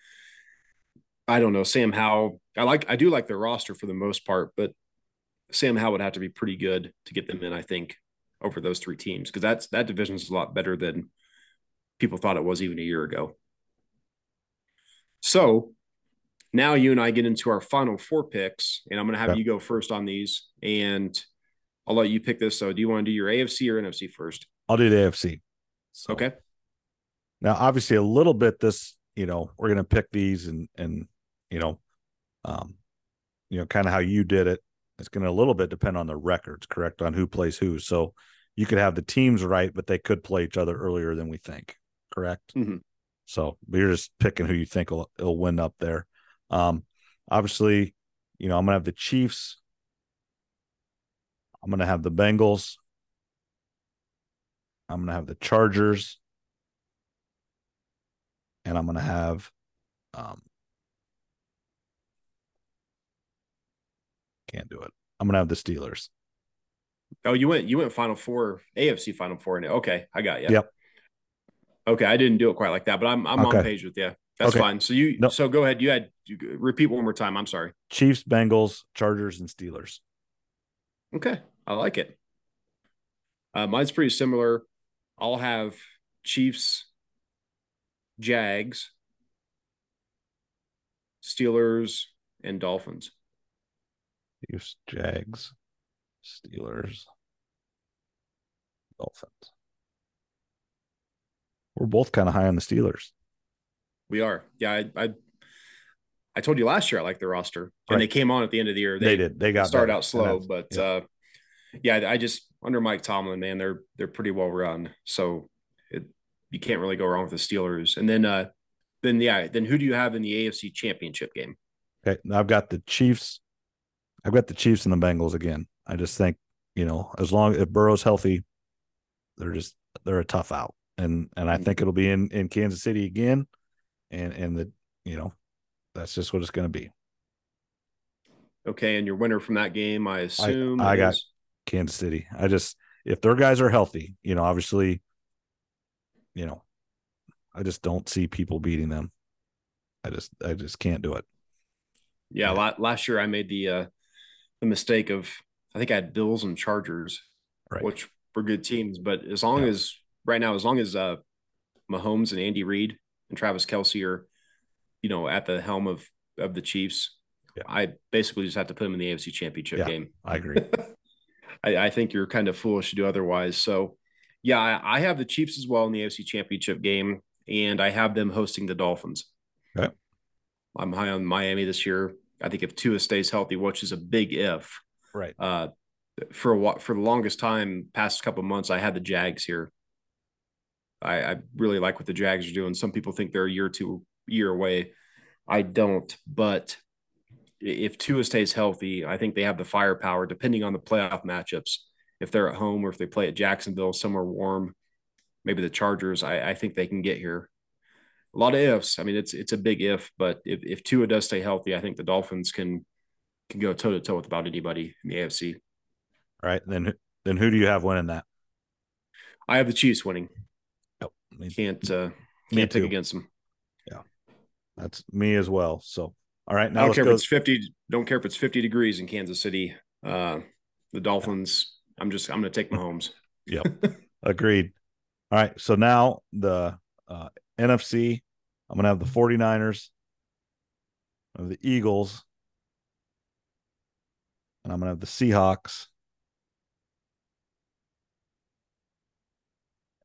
I don't know, Sam Howell. I like, I do like their roster for the most part, but Sam Howell would have to be pretty good to get them in. I think over those three teams because that's that division is a lot better than people thought it was even a year ago. So now you and I get into our final four picks, and I'm going to have you go first on these, and I'll let you pick this. So, do you want to do your AFC or NFC first? I'll do the AFC. So, okay. Now, obviously, a little bit. This, you know, we're going to pick these, and and you know, um, you know, kind of how you did it. It's going to a little bit depend on the records, correct, on who plays who. So, you could have the teams right, but they could play each other earlier than we think, correct? Mm-hmm. So you're just picking who you think will, will win up there. Um, obviously, you know, I'm gonna have the Chiefs. I'm gonna have the Bengals. I'm gonna have the Chargers. And I'm gonna have um can't do it. I'm gonna have the Steelers. Oh, you went you went Final Four, AFC Final Four, and okay, I got you. Yep. Okay, I didn't do it quite like that, but I'm I'm okay. on page with you. That's okay. fine. So you so go ahead. You had you repeat one more time. I'm sorry. Chiefs, Bengals, Chargers, and Steelers. Okay, I like it. Uh, mine's pretty similar. I'll have Chiefs, Jags, Steelers, and Dolphins. Chiefs, Jags, Steelers, Dolphins. We're both kind of high on the Steelers. We are. Yeah, I, I, I told you last year I like the roster, and right. they came on at the end of the year. They, they did. They got started out slow, but yeah. uh, yeah, I just under Mike Tomlin, man, they're they're pretty well run. So it, you can't really go wrong with the Steelers. And then uh, then yeah, then who do you have in the AFC Championship game? Okay, I've got the Chiefs. I've got the Chiefs and the Bengals again. I just think you know as long if Burrow's healthy, they're just they're a tough out, and and I think it'll be in in Kansas City again, and and the you know that's just what it's going to be. Okay, and your winner from that game, I assume, I, I got Kansas City. I just if their guys are healthy, you know, obviously, you know, I just don't see people beating them. I just I just can't do it. Yeah, yeah. last year I made the uh the mistake of I think I had Bills and Chargers, right. which were good teams. But as long yeah. as right now, as long as uh, Mahomes and Andy Reid and Travis Kelce are, you know, at the helm of of the Chiefs, yeah. I basically just have to put them in the AFC Championship yeah, game. I agree. I, I, think you're kind of foolish to do otherwise. So, yeah, I, I, have the Chiefs as well in the AFC Championship game, and I have them hosting the Dolphins. Okay. I'm high on Miami this year. I think if Tua stays healthy, which is a big if, Right. Uh, for a while, for the longest time, past couple months, I had the Jags here. I, I really like what the Jags are doing. Some people think they're a year or two year away. I don't, but if Tua stays healthy, I think they have the firepower, depending on the playoff matchups. If they're at home or if they play at Jacksonville, somewhere warm, maybe the Chargers, I, I think they can get here. A lot of ifs. I mean, it's it's a big if, but if, if Tua does stay healthy, I think the Dolphins can can go toe to toe with about anybody in the AFC. All right. Then then who do you have winning that? I have the Chiefs winning. Oh, me, can't uh, can't pick against them. Yeah, that's me as well. So all right, now I don't care go. if it's fifty. Don't care if it's fifty degrees in Kansas City. Uh, the Dolphins. I'm just I'm going to take Mahomes. yep, agreed. All right, so now the uh, NFC. I'm going to have the 49ers, of the Eagles, and I'm going to have the Seahawks.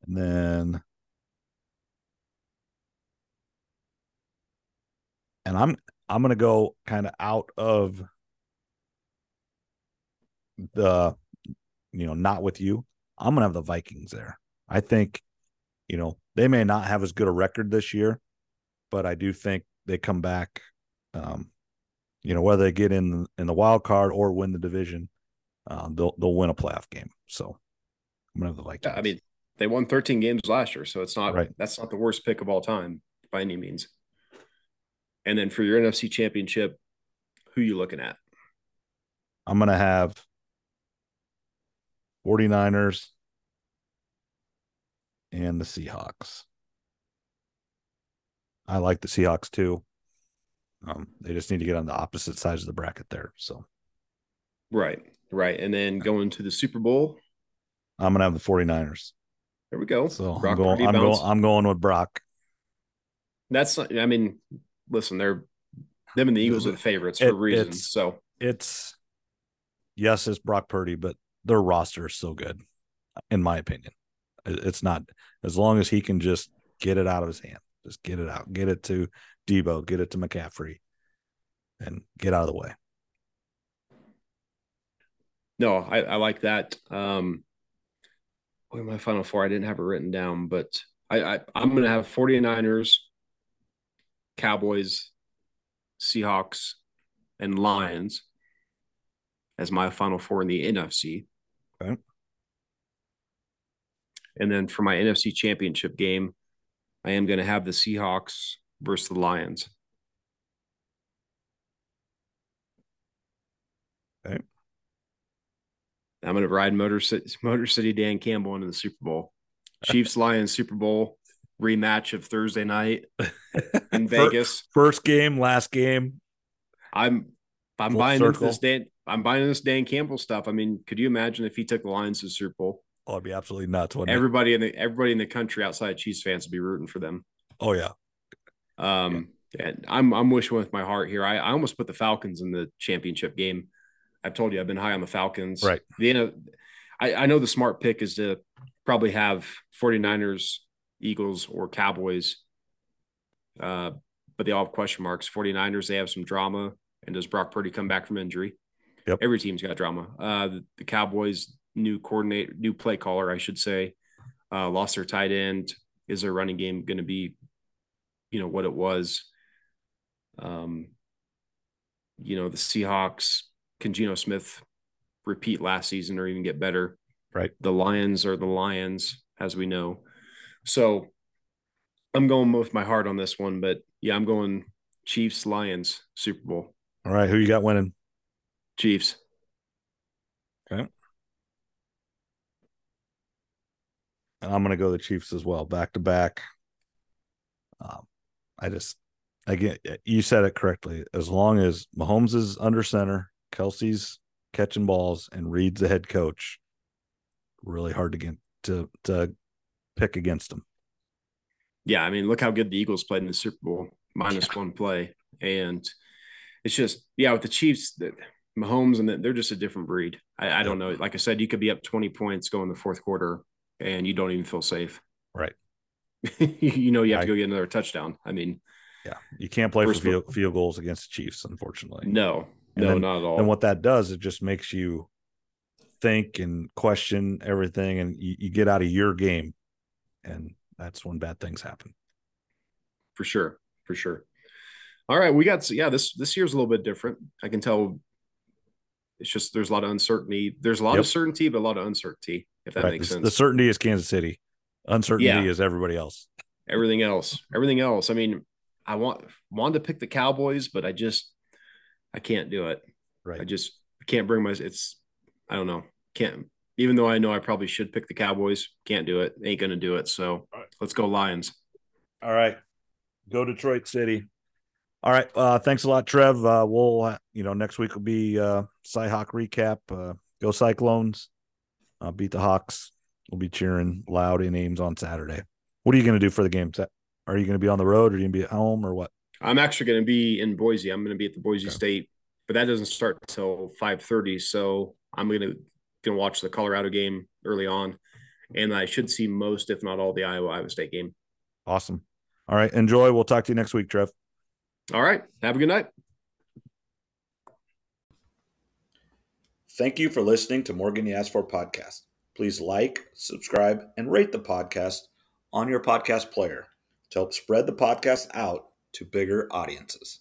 And then and I'm I'm going to go kind of out of the you know, not with you. I'm going to have the Vikings there. I think you know, they may not have as good a record this year, but I do think they come back um you know whether they get in in the wild card or win the division, uh, they'll they'll win a playoff game. So I'm gonna have the Vikings. I mean, they won 13 games last year, so it's not right. that's not the worst pick of all time by any means. And then for your NFC Championship, Who you looking at? I'm going to have 49ers and the Seahawks. I like the Seahawks too. Um, they just need to get on the opposite sides of the bracket there. So, right, right. And then going to the Super Bowl, I'm going to have the 49ers. There we go. So I'm going, I'm going, I'm going with Brock. That's, I mean, listen, they're them and the Eagles are the favorites for it, reasons. So it's yes, it's Brock Purdy, but their roster is so good, in my opinion. It's not as long as he can just get it out of his hand, just get it out, get it to Deebo, get it to McCaffrey, and get out of the way. No, I, I like that. Um, what my final four? I didn't have it written down, but I, I I'm going to have 49ers, Cowboys, Seahawks, and Lions as my final four in the NFC. Okay. And then for my NFC championship game, I am going to have the Seahawks versus the Lions. Okay. I'm going to ride Motor City, Motor City Dan Campbell into the Super Bowl. Chiefs Lions Super Bowl rematch of Thursday night in Vegas. First game, last game. I'm I'm Full buying circle. into this Dan. I'm buying this Dan Campbell stuff. I mean, could you imagine if he took the Lions to the Super Bowl? Oh, it'd be absolutely nuts. Everybody it? in the everybody in the country outside Chiefs fans would be rooting for them. Oh yeah. Um, yeah. and I'm I'm wishing with my heart here. I, I almost put the Falcons in the championship game. I've told you I've been high on the Falcons. Right. The you know, I, I know the smart pick is to probably have 49ers, Eagles, or Cowboys. Uh, but they all have question marks. 49ers, they have some drama. And does Brock Purdy come back from injury? Yep. Every team's got drama. Uh, the, the Cowboys, new coordinator, new play caller, I should say, uh, lost their tight end. Is their running game going to be, you know, what it was? Um, you know, the Seahawks, can Geno Smith repeat last season or even get better? Right. The Lions are the Lions, as we know. So I'm going with my heart on this one, but yeah, I'm going Chiefs Lions Super Bowl. All right, who you got winning? Chiefs. Okay. And I'm going to go the Chiefs as well, back to back. Um, I just, again, you said it correctly. As long as Mahomes is under center, Kelce's catching balls, and Reid's the head coach, really hard to get to to pick against them. Yeah, I mean, look how good the Eagles played in the Super Bowl, minus yeah. one play, and it's just yeah with the Chiefs that Mahomes and they're just a different breed. I, I, don't know. Like I said, you could be up 20 points going the fourth quarter and you don't even feel safe. Right. you know you have to go get another touchdown. I mean, yeah, you can't play for field, field, goals against the Chiefs, unfortunately. No, and no, then, not at all. And what that does, it just makes you think and question everything, and you, you get out of your game, and that's when bad things happen. For sure, for sure. All right, we got yeah. This this year's a little bit different. I can tell. It's just there's a lot of uncertainty. There's a lot yep. of certainty, but a lot of uncertainty. If that right. makes the, sense. The certainty is Kansas City. Uncertainty yeah. is everybody else. Everything else. Everything else. I mean, I want wanted to pick the Cowboys, but I just I can't do it. Right. I just can't bring my. It's I don't know. Can't. Even though I know I probably should pick the Cowboys, can't do it. Ain't gonna do it. So right. let's go Lions. All right. Go Detroit City. All right. Uh, thanks a lot, Trev. Uh, we'll, uh, you know, next week will be uh, Cyhawk recap. Uh, go Cyclones. Uh, beat the Hawks. We'll be cheering loud in Ames on Saturday. What are you going to do for the game? Are you going to be on the road or are you going to be at home or what? I'm actually going to be in Boise. I'm going to be at the Boise okay. State, but that doesn't start until 5:30. So I'm going to going to watch the Colorado game early on, and I should see most, if not all, the Iowa Iowa State game. Awesome. All right. Enjoy. We'll talk to you next week, Trev. All right. Have a good night. Thank you for listening to Morgan You Asked For podcast. Please like, subscribe, and rate the podcast on your podcast player to help spread the podcast out to bigger audiences.